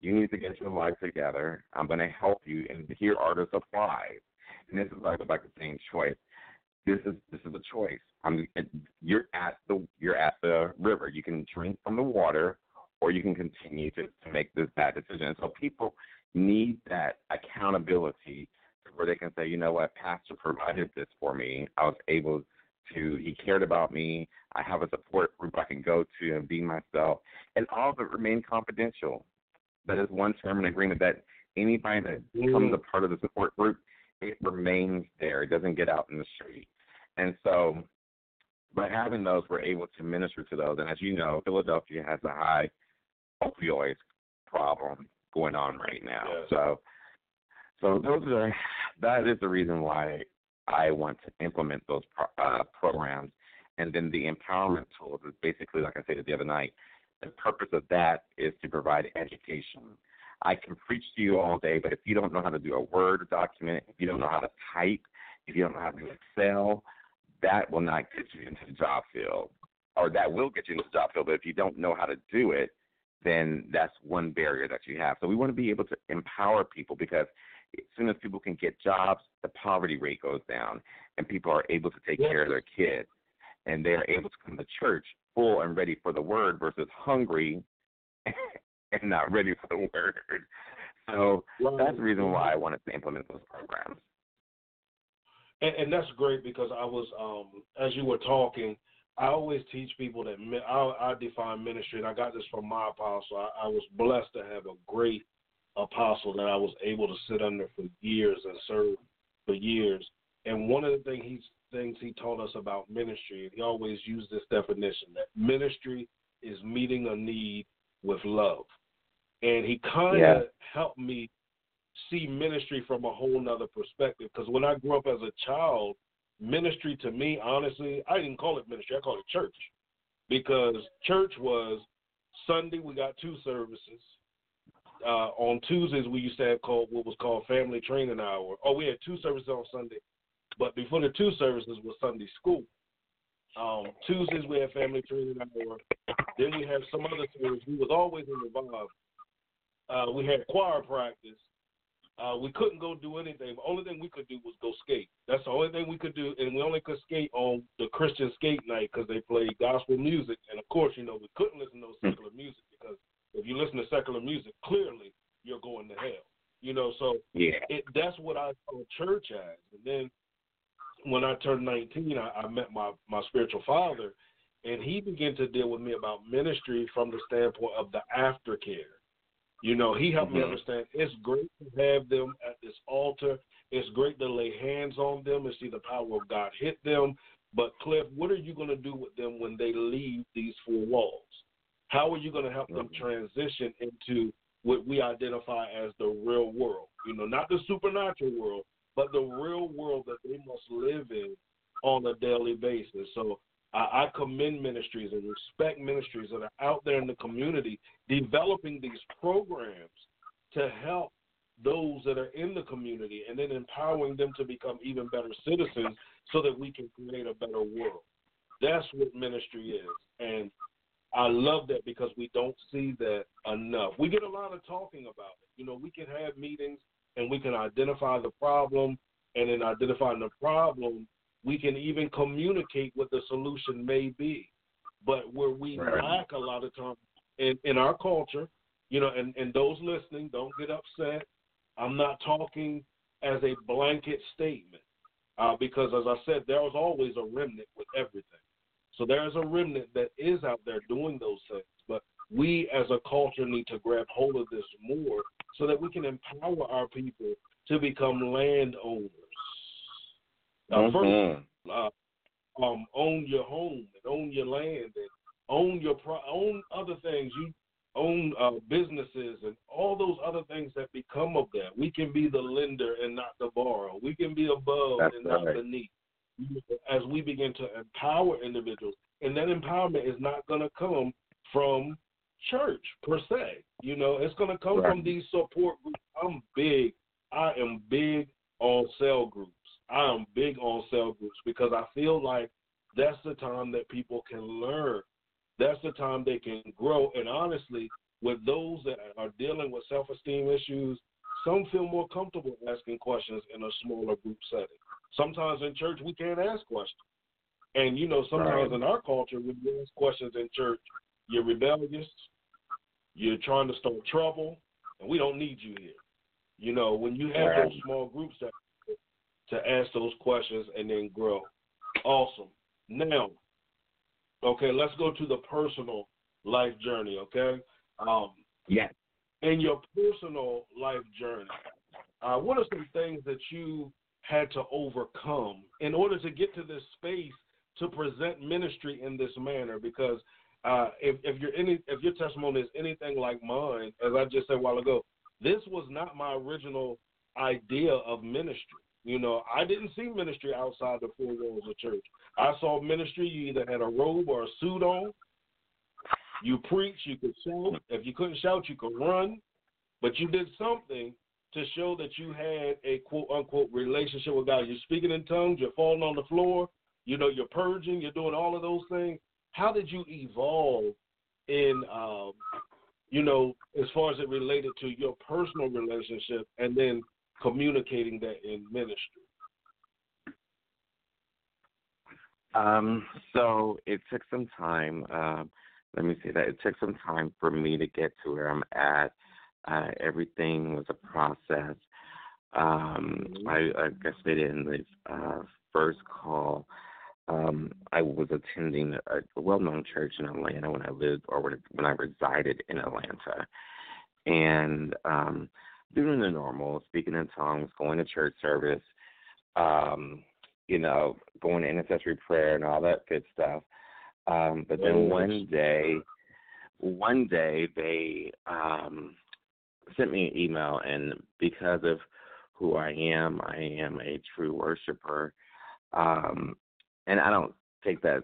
you need to get your life together. I'm going to help you, and here are the supplies. And this is like like the same choice. This is this is a choice. I'm you're at the you're at the river. You can drink from the water, or you can continue to, to make this bad decision. And so people need that accountability where they can say, you know what, Pastor provided this for me. I was able to he cared about me. I have a support group I can go to and be myself. And all of it remain confidential. That is one term and agreement that anybody that becomes a mm. part of the support group, it remains there. It doesn't get out in the street. And so by having those, we're able to minister to those. And as you know, Philadelphia has a high opioid problem going on right now. Yes. So, so those are that is the reason why I want to implement those pro- uh, programs. And then the empowerment tools is basically, like I said the other night, the purpose of that is to provide education. I can preach to you all day, but if you don't know how to do a Word document, if you don't know how to type, if you don't know how to do Excel, that will not get you into the job field. Or that will get you into the job field, but if you don't know how to do it, then that's one barrier that you have. So we want to be able to empower people because as soon as people can get jobs, the poverty rate goes down and people are able to take care of their kids and they're able to come to church full and ready for the word versus hungry and not ready for the word. So that's the reason why I wanted to implement those programs. And, and that's great because I was, um, as you were talking, I always teach people that I, I define ministry, and I got this from my apostle. I, I was blessed to have a great apostle that I was able to sit under for years and serve for years. And one of the thing he's, things he taught us about ministry, he always used this definition that ministry is meeting a need with love. And he kind of Yeah. helped me see ministry from a whole nother perspective. Because when I grew up as a child, ministry to me, honestly, I didn't call it ministry. I called it church. Because church was Sunday, we got two services. Uh, on Tuesdays, we used to have called what was called family training hour. Oh, we had two services on Sunday, but before the two services was Sunday school. Um, Tuesdays we had family training hour. Then we had some other services. We was always involved. Uh, we had choir practice. Uh, we couldn't go do anything. The only thing we could do was go skate. That's the only thing we could do, and we only could skate on the Christian skate night because they played gospel music. And of course, you know, we couldn't listen to no secular music because if you listen to secular music, clearly you're going to hell. You know, so Yeah. it that's what I saw church as. And then when I turned 19, I, I met my my spiritual father, and he began to deal with me about ministry from the standpoint of the aftercare. You know, he helped me Mhm. understand it's great to have them at this altar. It's great to lay hands on them and see the power of God hit them. But Cliff, what are you going to do with them when they leave these four walls? How are you going to help them Mhm. transition into what we identify as the real world? You know, not the supernatural world, but the real world that they must live in on a daily basis. So I, I commend ministries and respect ministries that are out there in the community developing these programs to help those that are in the community and then empowering them to become even better citizens so that we can create a better world. That's what ministry is. And I love that because we don't see that enough. We get a lot of talking about it. You know, we can have meetings and we can identify the problem, and in identifying the problem, we can even communicate what the solution may be. But where we Right. lack a lot of time in, in our culture, you know, and, and those listening, don't get upset. I'm not talking as a blanket statement uh, because, as I said, there was always a remnant with everything. So there's a remnant that is out there doing those things. But we as a culture need to grab hold of this more so that we can empower our people to become landowners. Uh, first, Mhm. uh, um, own your home and own your land and own your pro- own other things. You own uh, businesses and all those other things that become of that. We can be the lender and not the borrower. We can be above That's and not beneath. As we begin to empower individuals, and that empowerment is not going to come from church per se. You know, it's going to come Right. from these support groups. I'm big. I am big on cell groups. I am big on cell groups because I feel like that's the time that people can learn. That's the time they can grow. And honestly, with those that are dealing with self esteem issues, some feel more comfortable asking questions in a smaller group setting. Sometimes in church, we can't ask questions. And, you know, sometimes Right. in our culture, when you ask questions in church, you're rebellious, you're trying to start trouble, and we don't need you here. You know, when you have Right. those small groups that to ask those questions and then grow. Awesome. Now, okay, let's go to the personal life journey, okay? Um, Yes. In your personal life journey, uh, what are some things that you had to overcome in order to get to this space to present ministry in this manner? Because uh, if, if your any if your testimony is anything like mine, as I just said a while ago, this was not my original idea of ministry. You know, I didn't see ministry outside the four walls of church. I saw ministry. You either had a robe or a suit on. You preach. You could shout. If you couldn't shout, you could run. but you did something to show that you had a quote unquote relationship with God. You're speaking in tongues, you're falling on the floor, you know, you're purging, you're doing all of those things. How did you evolve in, um, you know, as far as it related to your personal relationship and then communicating that in ministry? Um, so it took some time. Um, let me say that it took some time for me to get to where I'm at. Uh, everything was a process. Um, I, I guess they in the uh, first call. Um, I was attending a well-known church in Atlanta when I lived, or when I resided in Atlanta, and um, doing the normal, speaking in tongues, going to church service, um, you know, going to intercessory prayer and all that good stuff. Um, but then one day, one day they um, sent me an email, and because of who I am, I am a true worshiper, um, and I don't take that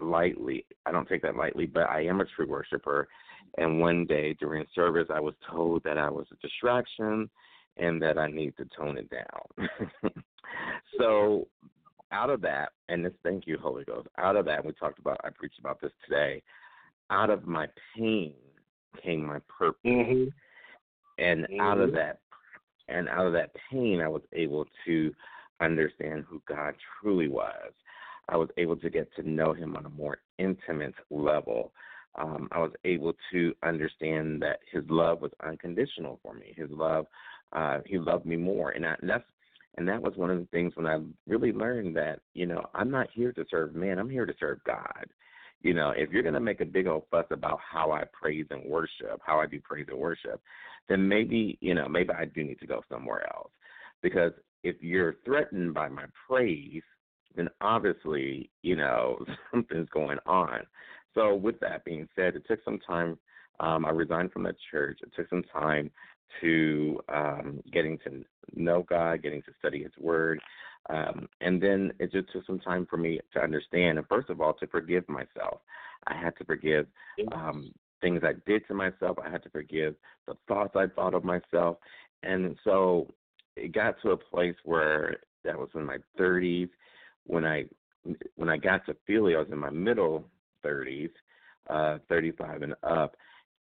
lightly. I don't take that lightly, but I am a true worshiper. And one day during service, I was told that I was a distraction and that I need to tone it down. so out of that, and this thank you, Holy Ghost, out of that, we talked about, I preached about this today. Out of my pain came my purpose, Mm-hmm. and out of that, and out of that pain, I was able to understand who God truly was. I was able to get to know Him on a more intimate level. Um, I was able to understand that His love was unconditional for me. His love, uh, He loved me more, and, I, and that's and that was one of the things when I really learned that, you know, I'm not here to serve man, I'm here to serve God. You know, if you're going to make a big old fuss about how I praise and worship, how I do praise and worship, then maybe, you know, maybe I do need to go somewhere else. Because if you're threatened by my praise, then obviously, you know, something's going on. So, with that being said, it took some time. Um, I resigned from that church. It took some time to um, getting to know God, getting to study His Word. Um, and then it just took some time for me to understand, and first of all, to forgive myself. I had to forgive um, things I did to myself. I had to forgive the thoughts I thought of myself. And so it got to a place where that was in my 30s. When I when I got to Philly, I was in my middle 30s, uh, 35 and up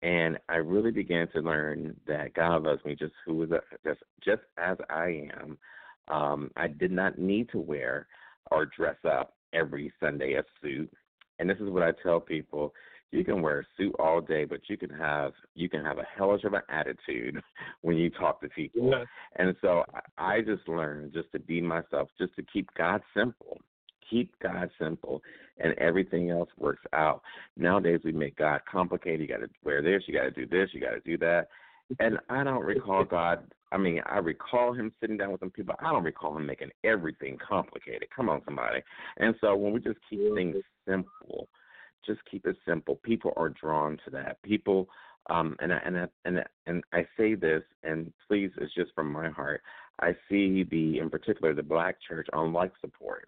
and I really began to learn that God loves me just who is just just as I am. Um, I did not need to wear or dress up every Sunday a suit, and this is what I tell people: you can wear a suit all day, but you can have you can have a hellish of an attitude when you talk to people. Yes. And so I I just learned just to be myself, just to keep God simple keep God simple, and everything else works out. Nowadays, we make God complicated. You got to wear this, you got to do this, you got to do that. And I don't recall God. I mean, I recall him sitting down with some people. I don't recall him making everything complicated. Come on, somebody. And so when we just keep things simple, just keep it simple. People are drawn to that. People, um, and I, and I, and I, and I say this, and please, it's just from my heart. I see the, in particular, the black church on life support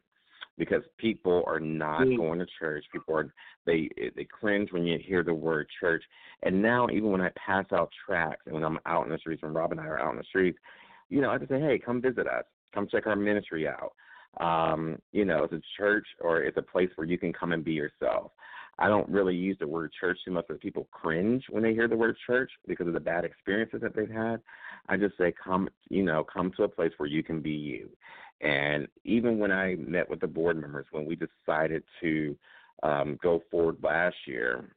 because people are not Mm. going to church. People are they they cringe when you hear the word church. And now even when I pass out tracts and when I'm out in the streets, when Rob and I are out in the streets, you know, I just say, hey, come visit us, come check our ministry out. Um, you know, it's a church or it's a place where you can come and be yourself. I don't really use the word church too much because people cringe when they hear the word church because of the bad experiences that they've had. I just say come, you know, come to a place where you can be you. And even when I met with the board members, when we decided to um, go forward last year,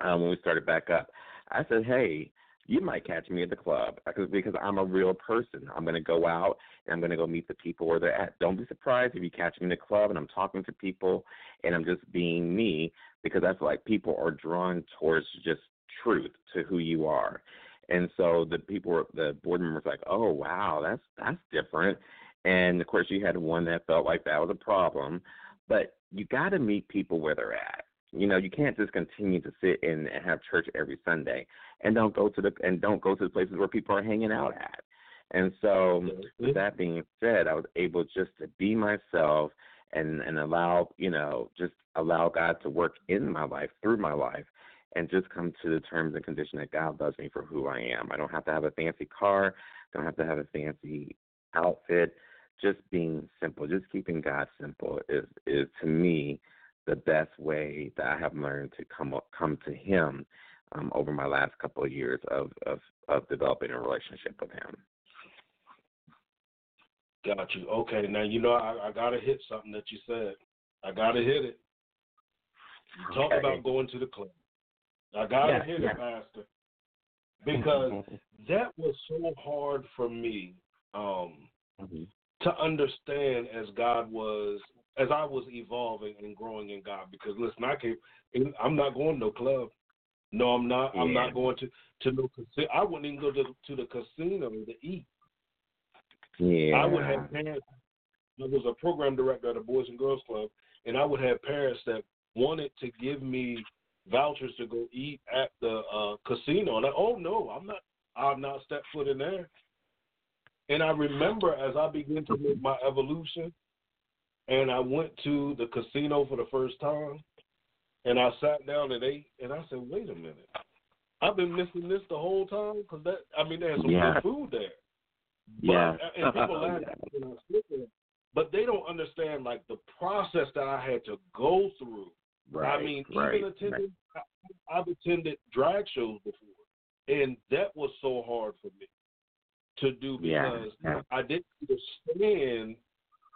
um, when we started back up, I said, hey, you might catch me at the club because because I'm a real person. I'm going to go out and I'm going to go meet the people where they're at. Don't be surprised if you catch me in the club and I'm talking to people and I'm just being me because I feel like people are drawn towards just truth to who you are. And so the people, the board members, like, oh wow, that's that's different. And of course, you had one that felt like that was a problem. But you got to meet people where they're at. You know, you can't just continue to sit in and have church every Sunday and don't go to the and don't go to the places where people are hanging out at. And so, with that being said, I was able just to be myself and and allow you know just allow God to work in my life through my life. and just come to the terms and condition that God loves me for who I am. I don't have to have a fancy car, don't have to have a fancy outfit. Just being simple, just keeping God simple is is to me the best way that I have learned to come up, come to Him um, over my last couple of years of, of of developing a relationship with Him. Got you. Okay, now you know I, I gotta hit something that you said. I gotta hit it. You talk Okay. about going to the club. I gotta Yeah, hit yeah. it, Pastor, because that was so hard for me um, Mhm. To understand as God was, as I was evolving and growing in God. Because listen, I can't. I'm not going to no club. No, I'm not. I'm not going to to no casino. I wouldn't even go to to the casino to eat. yeah, I would have parents. I was a program director at a Boys and Girls Club, and I would have parents that wanted to give me vouchers to go eat at the uh, casino. And I, oh no, I'm not. I'll not step foot in there. And I remember as I began to make my evolution, and I went to the casino for the first time, and I sat down and ate, and I said, "Wait a minute, I've been missing this the whole time because that. I mean, there's some Yeah. good food there." yeah, But, and people laugh when I sit there, but they don't understand like the process that I had to go through. right, I mean, right, even attending, I, I've attended drag shows before, and that was so hard for me to do because yeah. I didn't understand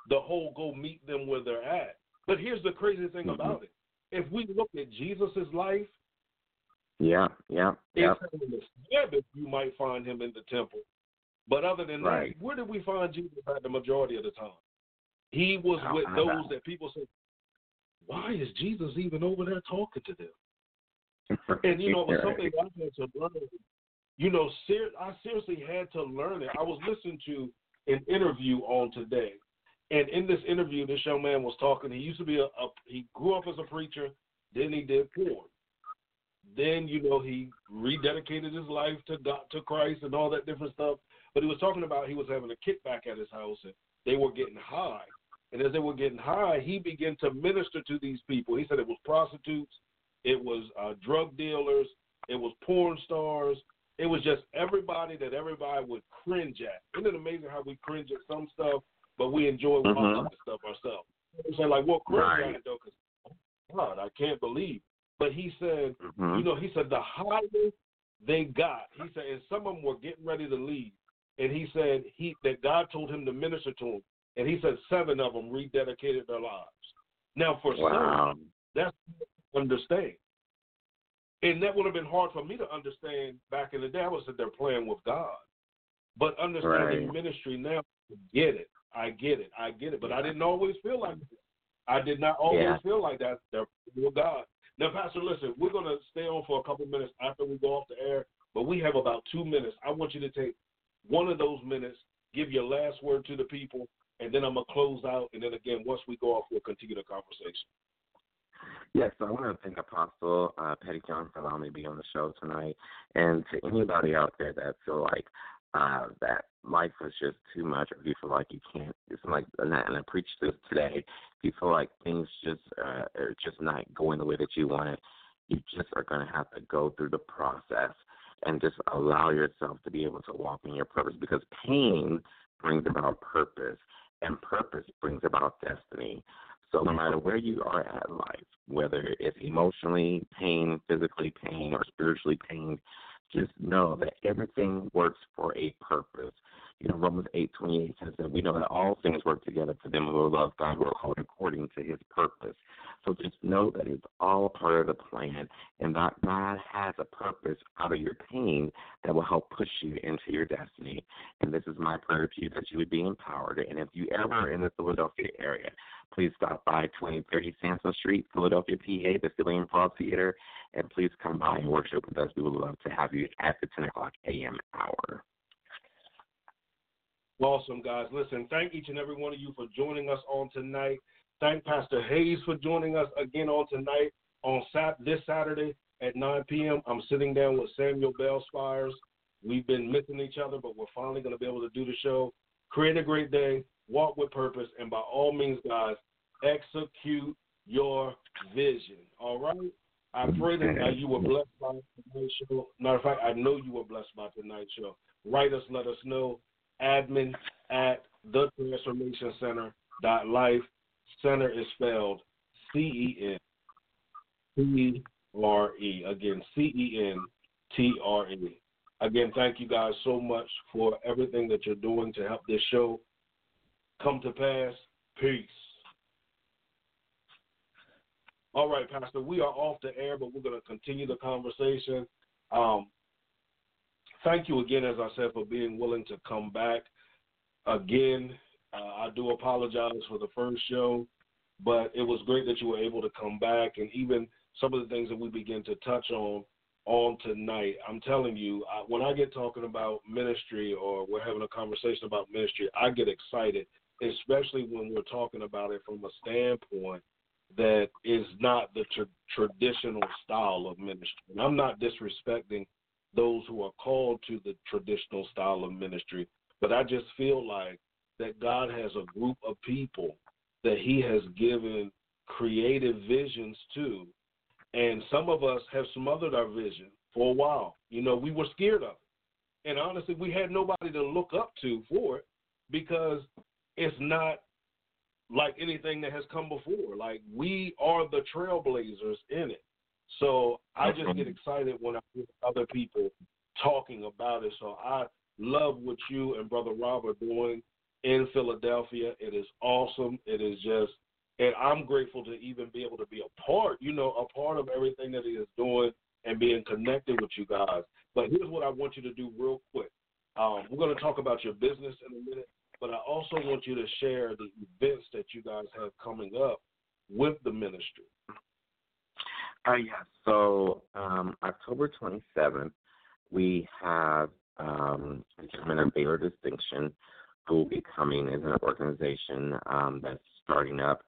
the whole go meet them where they're at. But here's the crazy thing Mhm. about it: if we look at Jesus' life, yeah, yeah, yeah. Sabbath you might find him in the temple. But other than Right. that, where did we find Jesus at the majority of the time? He was Oh, with I those know. that people say, why is Jesus even over there talking to them? And you know, it was something I had to learn. You know, ser- I seriously had to learn it. I was listening to an interview on today, and in this interview, this young man was talking. He used to be a, a he grew up as a preacher, then he did porn. Then you know he rededicated his life to God, to Christ, and all that different stuff. But he was talking about he was having a kickback at his house, and they were getting high. And as they were getting high, he began to minister to these people. He said it was prostitutes, it was uh, drug dealers, it was porn stars, it was just everybody that everybody would cringe at. Isn't it amazing how we cringe at some stuff, but we enjoy Mhm. other stuff ourselves? I'm saying like, well, cringe Right. at it though, because God, I can't believe. But he said, Mhm. you know, he said the higher they got, he said, and some of them were getting ready to leave, and he said he that God told him to minister to them, and he said seven of them rededicated their lives. Now for some, Wow. that's understand. And that would have been hard for me to understand back in the day. I was there playing with God. But understanding Right. ministry now, I get it. I get it. I get it. But I didn't always feel like that. I did not always Yeah. feel like that. They're with God. Now, Pastor, listen, we're going to stay on for a couple minutes after we go off the air, but we have about two minutes. I want you to take one of those minutes, give your last word to the people, and then I'm going to close out. And then again, once we go off, we'll continue the conversation. Yes, so I want to thank Apostle uh, Pettyjohn for allowing me to be on the show tonight, and to anybody out there that feel like uh, that life was just too much, or you feel like you can't, it's like, and I, and I preached this today. If you feel like things just uh, are just not going the way that you want it, you just are going to have to go through the process and just allow yourself to be able to walk in your purpose, because pain brings about purpose, and purpose brings about destiny. So no matter where you are at life, whether it's emotionally pain, physically pain, or spiritually pain, just know that everything works for a purpose. You know, Romans eight twenty eight says that we know that all things work together for them who love God who are called according to his purpose. So just know that it's all part of the plan and that God has a purpose out of your pain that will help push you into your destiny. And this is my prayer to you that you would be empowered. And if you ever in the Philadelphia area, please stop by 2030 Sansom Street, Philadelphia, PA, the Philly Improv Theater, and please come by and worship with us. We would love to have you at the 10 o'clock a.m. hour. Awesome, guys. Listen, thank each and every one of you for joining us on tonight. Thank Pastor Hayes for joining us again on tonight on Sat this Saturday at 9 p.m. I'm sitting down with Samuel Bell Spires. We've been missing each other, but we're finally going to be able to do the show. Create a great day, walk with purpose, and by all means, guys, execute your vision. All right? I pray that uh, you were blessed by tonight's show. Matter of fact, I know you were blessed by tonight's show. Write us, let us know. Admin at the Transformation Center dot life. Center is spelled C E N T R E. Again, C E N T R E. Again, thank you guys so much for everything that you're doing to help this show come to pass. Peace. All right, Pastor, we are off the air, but we're going to continue the conversation. Um, thank you again, as I said, for being willing to come back. Again, uh, I do apologize for the first show, but it was great that you were able to come back and even some of the things that we begin to touch on on tonight. I'm telling you, I, when I get talking about ministry or we're having a conversation about ministry, I get excited, especially when we're talking about it from a standpoint that is not the tra- traditional style of ministry. And I'm not disrespecting those who are called to the traditional style of ministry, but I just feel like that God has a group of people that He has given creative visions to. And some of us have smothered our vision for a while. You know, we were scared of it. And honestly, we had nobody to look up to for it because it's not like anything that has come before. Like we are the trailblazers in it. So I just get excited when I hear other people talking about it. So I love what you and Brother Rob are doing in Philadelphia. It is awesome. It is just, and I'm grateful to even be able to be a part, you know, a part of everything that he is doing and being connected with you guys. But here's what I want you to do real quick. Um, we're going to talk about your business in a minute, but I also want you to share the events that you guys have coming up with the ministry. Uh, yeah. So um, October 27th, we have um, a gentleman of Baylor Distinction who will be coming as an organization um, that's starting up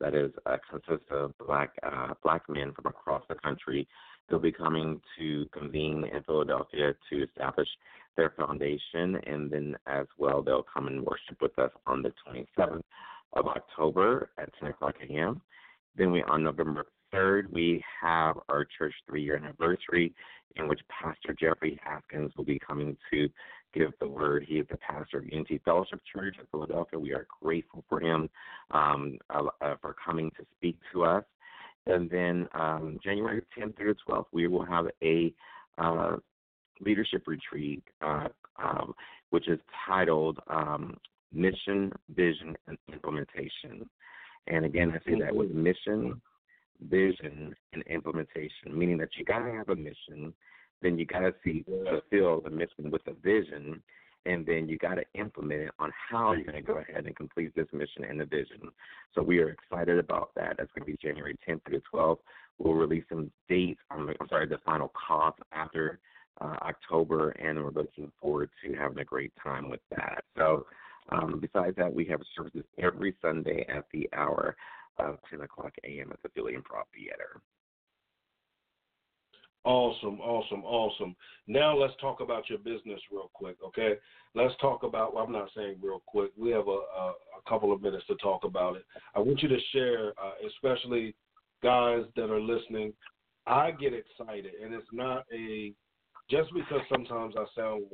that is uh, consists of black uh, black men from across the country. They'll be coming to convene in Philadelphia to establish their foundation, and then as well they'll come and worship with us on the 27th of October at 10 o'clock a.m. Then we on November 3rd we have our church three-year anniversary, in which Pastor Jeffrey Haskins will be coming to give the word. He is the pastor of Unity Fellowship Church in Philadelphia. We are grateful for him um, uh, uh, for coming to speak to us. And then um, January 10th through the 12th, we will have a uh, leadership retreat, uh, um, which is titled um, Mission, Vision, and Implementation. And again, I say that with mission, vision, and implementation, meaning that you got to have a mission, then you got to see fulfill the mission with a vision, and then you got to implement it on how you're going to go ahead and complete this mission and the vision. So we are excited about that. That's going to be January 10th through the 12th. We'll release some dates. I'm, I'm sorry, the final cost after uh, October, and we're looking forward to having a great time with that. So. Um, besides that, we have services every Sunday at the hour of 10 o'clock a.m. at the Philly Improv Theater. Awesome, awesome, awesome. Now let's talk about your business real quick, okay? Let's talk about. Well, I'm not saying real quick. We have a, a, a couple of minutes to talk about it. I want you to share, uh, especially guys that are listening. I get excited, and it's not a just because sometimes I sound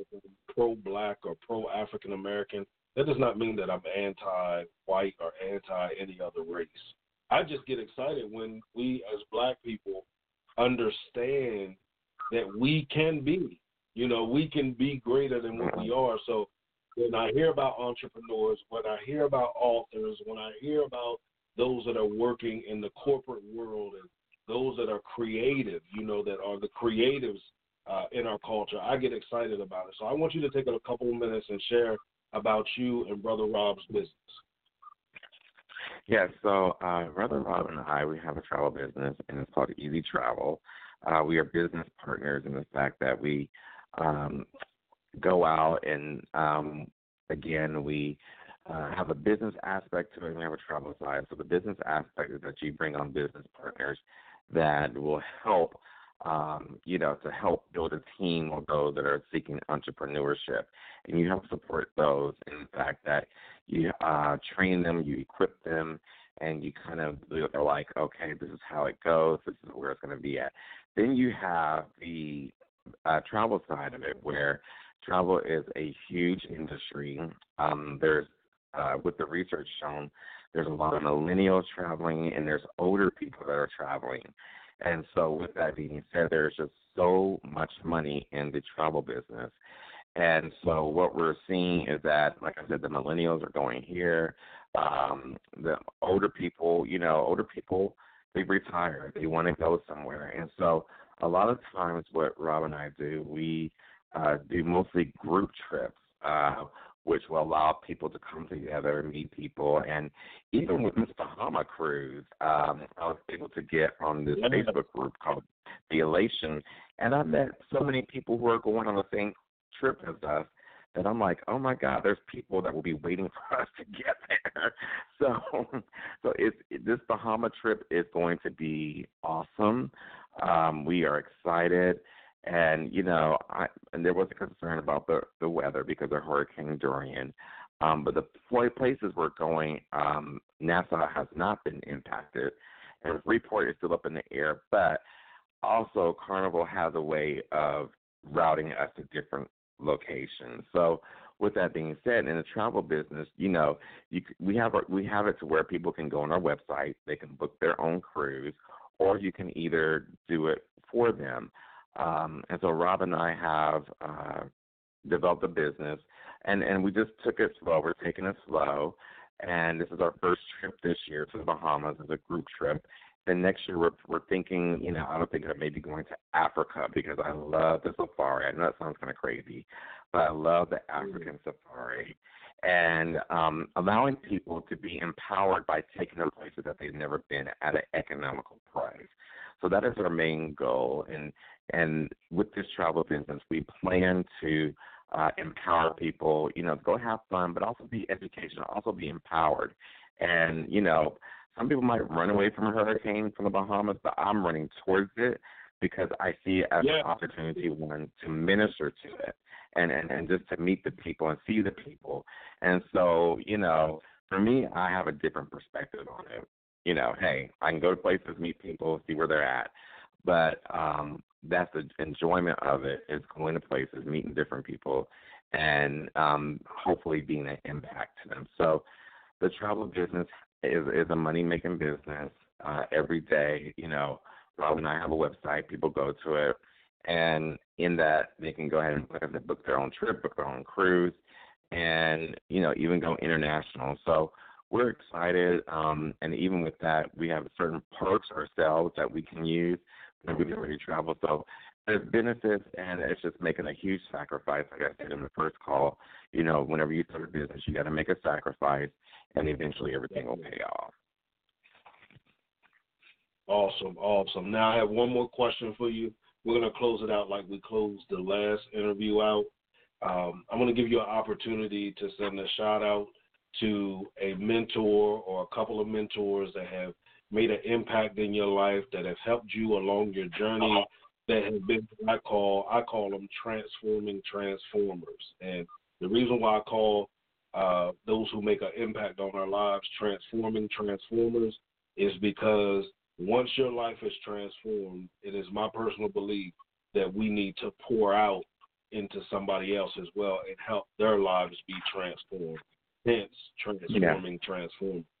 pro black or pro African American. That does not mean that I'm anti white or anti any other race. I just get excited when we as black people understand that we can be. You know, we can be greater than what we are. So when I hear about entrepreneurs, when I hear about authors, when I hear about those that are working in the corporate world and those that are creative, you know, that are the creatives uh, in our culture, I get excited about it. So I want you to take a couple of minutes and share about you and Brother Rob's business. Yeah, so uh, Brother Rob and I, we have a travel business, and it's called Easy Travel. Uh, we are business partners in the fact that we um, go out and, um, again, we uh, have a business aspect to it, and we have a travel side. So the business aspect is that you bring on business partners that will help um, you know, to help build a team of those that are seeking entrepreneurship. And you help support those in the fact that you uh, train them, you equip them, and you kind of they're like, okay, this is how it goes. This is where it's going to be at. Then you have the uh, travel side of it, where travel is a huge industry. Um, there's uh, with the research shown, there's a lot of millennials traveling, and there's older people that are traveling. And so, with that being said, there's just so much money in the travel business. And so, what we're seeing is that, like I said, the millennials are going here. Um, the older people, you know, older people, they retire. They want to go somewhere. And so, a lot of times, what Rob and I do, we uh, do mostly group trips. Uh, which will allow people to come together and meet people. And even with this Bahama cruise, um, I was able to get on this Facebook group called The Elation, and I met so many people who are going on the same trip as us that I'm like, oh my God, there's people that will be waiting for us to get there. So, so it's this Bahama trip is going to be awesome. Um, we are excited. And you know, I and there was a concern about the the weather because of Hurricane Dorian. Um, but the places we're going, um, Nassau has not been impacted, and Freeport is still up in the air. But also, Carnival has a way of routing us to different locations. So, with that being said, in the travel business, you know, you, we have our, we have it to where people can go on our website, they can book their own cruise, or you can either do it for them. Um, and so Rob and I have uh, developed a business, and and we just took it slow. We're taking it slow, and this is our first trip this year to the Bahamas as a group trip. Then next year we're we're thinking, you know, I don't think of maybe going to Africa because I love the safari. I know that sounds kind of crazy, but I love the African safari and um, allowing people to be empowered by taking them places that they've never been at an economical price. So that is our main goal. And and with this travel business, we plan to uh, empower people. You know, go have fun, but also be educational, also be empowered. And you know, some people might run away from a hurricane from the Bahamas, but I'm running towards it because I see it as Yeah. an opportunity one to minister to it and, and and just to meet the people and see the people. And so, you know, for me, I have a different perspective on it. You know, hey, I can go to places, meet people, see where they're at, but um, that's the enjoyment of it is going to places, meeting different people, and um, hopefully being an impact to them. So, the travel business is is a money making business. Uh, every day, you know, Rob and I have a website. People go to it, and in that they can go ahead and book their own trip, book their own cruise, and you know even go international. So we're excited, um, and even with that, we have certain perks ourselves that we can use ready to travel. So there's benefits, and it's just making a huge sacrifice. Like I said in the first call, you know, whenever you start a business, you got to make a sacrifice, and eventually everything will pay off. Awesome, awesome. Now I have one more question for you. We're gonna close it out like we closed the last interview out. Um, I'm gonna give you an opportunity to send a shout out to a mentor or a couple of mentors that have made an impact in your life that have helped you along your journey that have been I call I call them transforming transformers. And the reason why I call uh, those who make an impact on our lives transforming transformers is because once your life is transformed, it is my personal belief that we need to pour out into somebody else as well and help their lives be transformed. Hence, transforming, transforming. So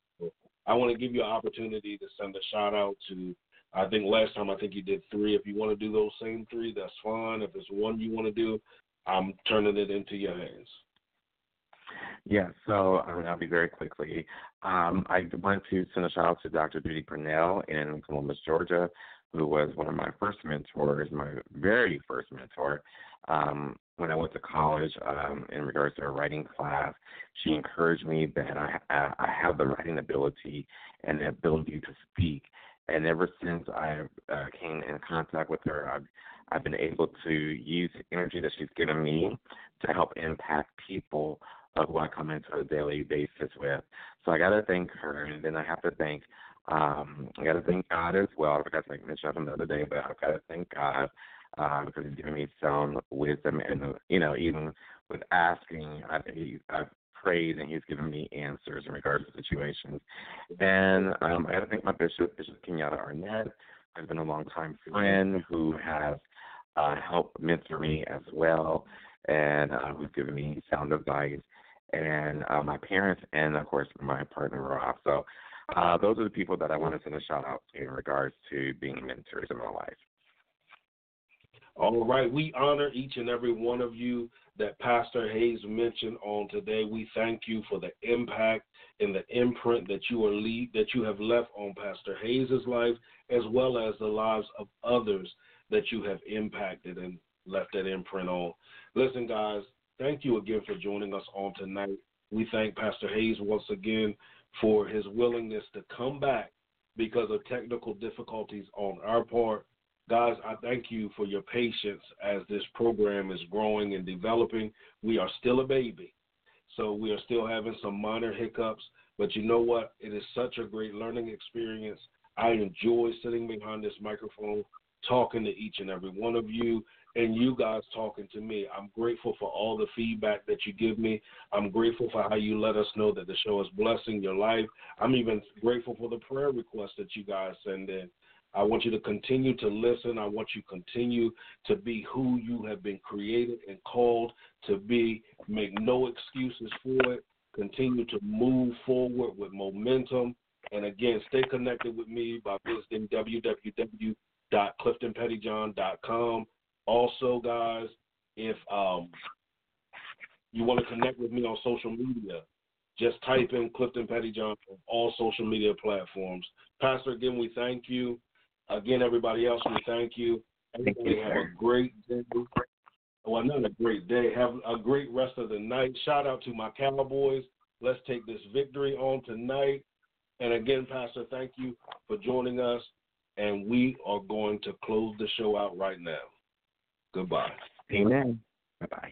I want to give you an opportunity to send a shout out to. I think last time I think you did three. If you want to do those same three, that's fine. If it's one you want to do, I'm turning it into your hands. Yeah, so um, I'll be very quickly. Um, I want to send a shout out to Dr. Judy Purnell in Columbus, Georgia, who was one of my first mentors, my very first mentor. Um, when I went to college, um, in regards to a writing class, she encouraged me that I, I I have the writing ability and the ability to speak. And ever since I uh, came in contact with her, I've I've been able to use the energy that she's given me to help impact people uh, who I come into a daily basis with. So I got to thank her, and then I have to thank um, I got to thank God as well. I forgot to thank Mitch the other day, but I've got to thank God uh, because He's given me sound wisdom, and uh, you know, even with asking, I, he, I've prayed and He's given me answers in regards to situations. And um, I thank my bishop, Bishop Kenyatta Arnett, has been a long time friend who has uh, helped mentor me as well, and uh, who's given me sound advice. And uh, my parents, and of course my partner Rob. So uh, those are the people that I want to send a shout out to in regards to being mentors in my life. All right, we honor each and every one of you that Pastor Hayes mentioned on today. We thank you for the impact and the imprint that you are lead that you have left on Pastor Hayes's life, as well as the lives of others that you have impacted and left that imprint on. Listen, guys, thank you again for joining us on tonight. We thank Pastor Hayes once again for his willingness to come back because of technical difficulties on our part. Guys, I thank you for your patience as this program is growing and developing. We are still a baby, so we are still having some minor hiccups, but you know what? It is such a great learning experience. I enjoy sitting behind this microphone, talking to each and every one of you, and you guys talking to me. I'm grateful for all the feedback that you give me. I'm grateful for how you let us know that the show is blessing your life. I'm even grateful for the prayer requests that you guys send in. I want you to continue to listen. I want you to continue to be who you have been created and called to be. Make no excuses for it. Continue to move forward with momentum. And again, stay connected with me by visiting www.cliftonpettyjohn.com. Also, guys, if um, you want to connect with me on social media, just type in Clifton Pettyjohn on all social media platforms. Pastor, again, we thank you. Again, everybody else, we thank you. Thank you, have sir. a great day. Well, not a great day. Have a great rest of the night. Shout out to my Cowboys. Let's take this victory on tonight. And again, Pastor, thank you for joining us. And we are going to close the show out right now. Goodbye. Amen. Bye bye.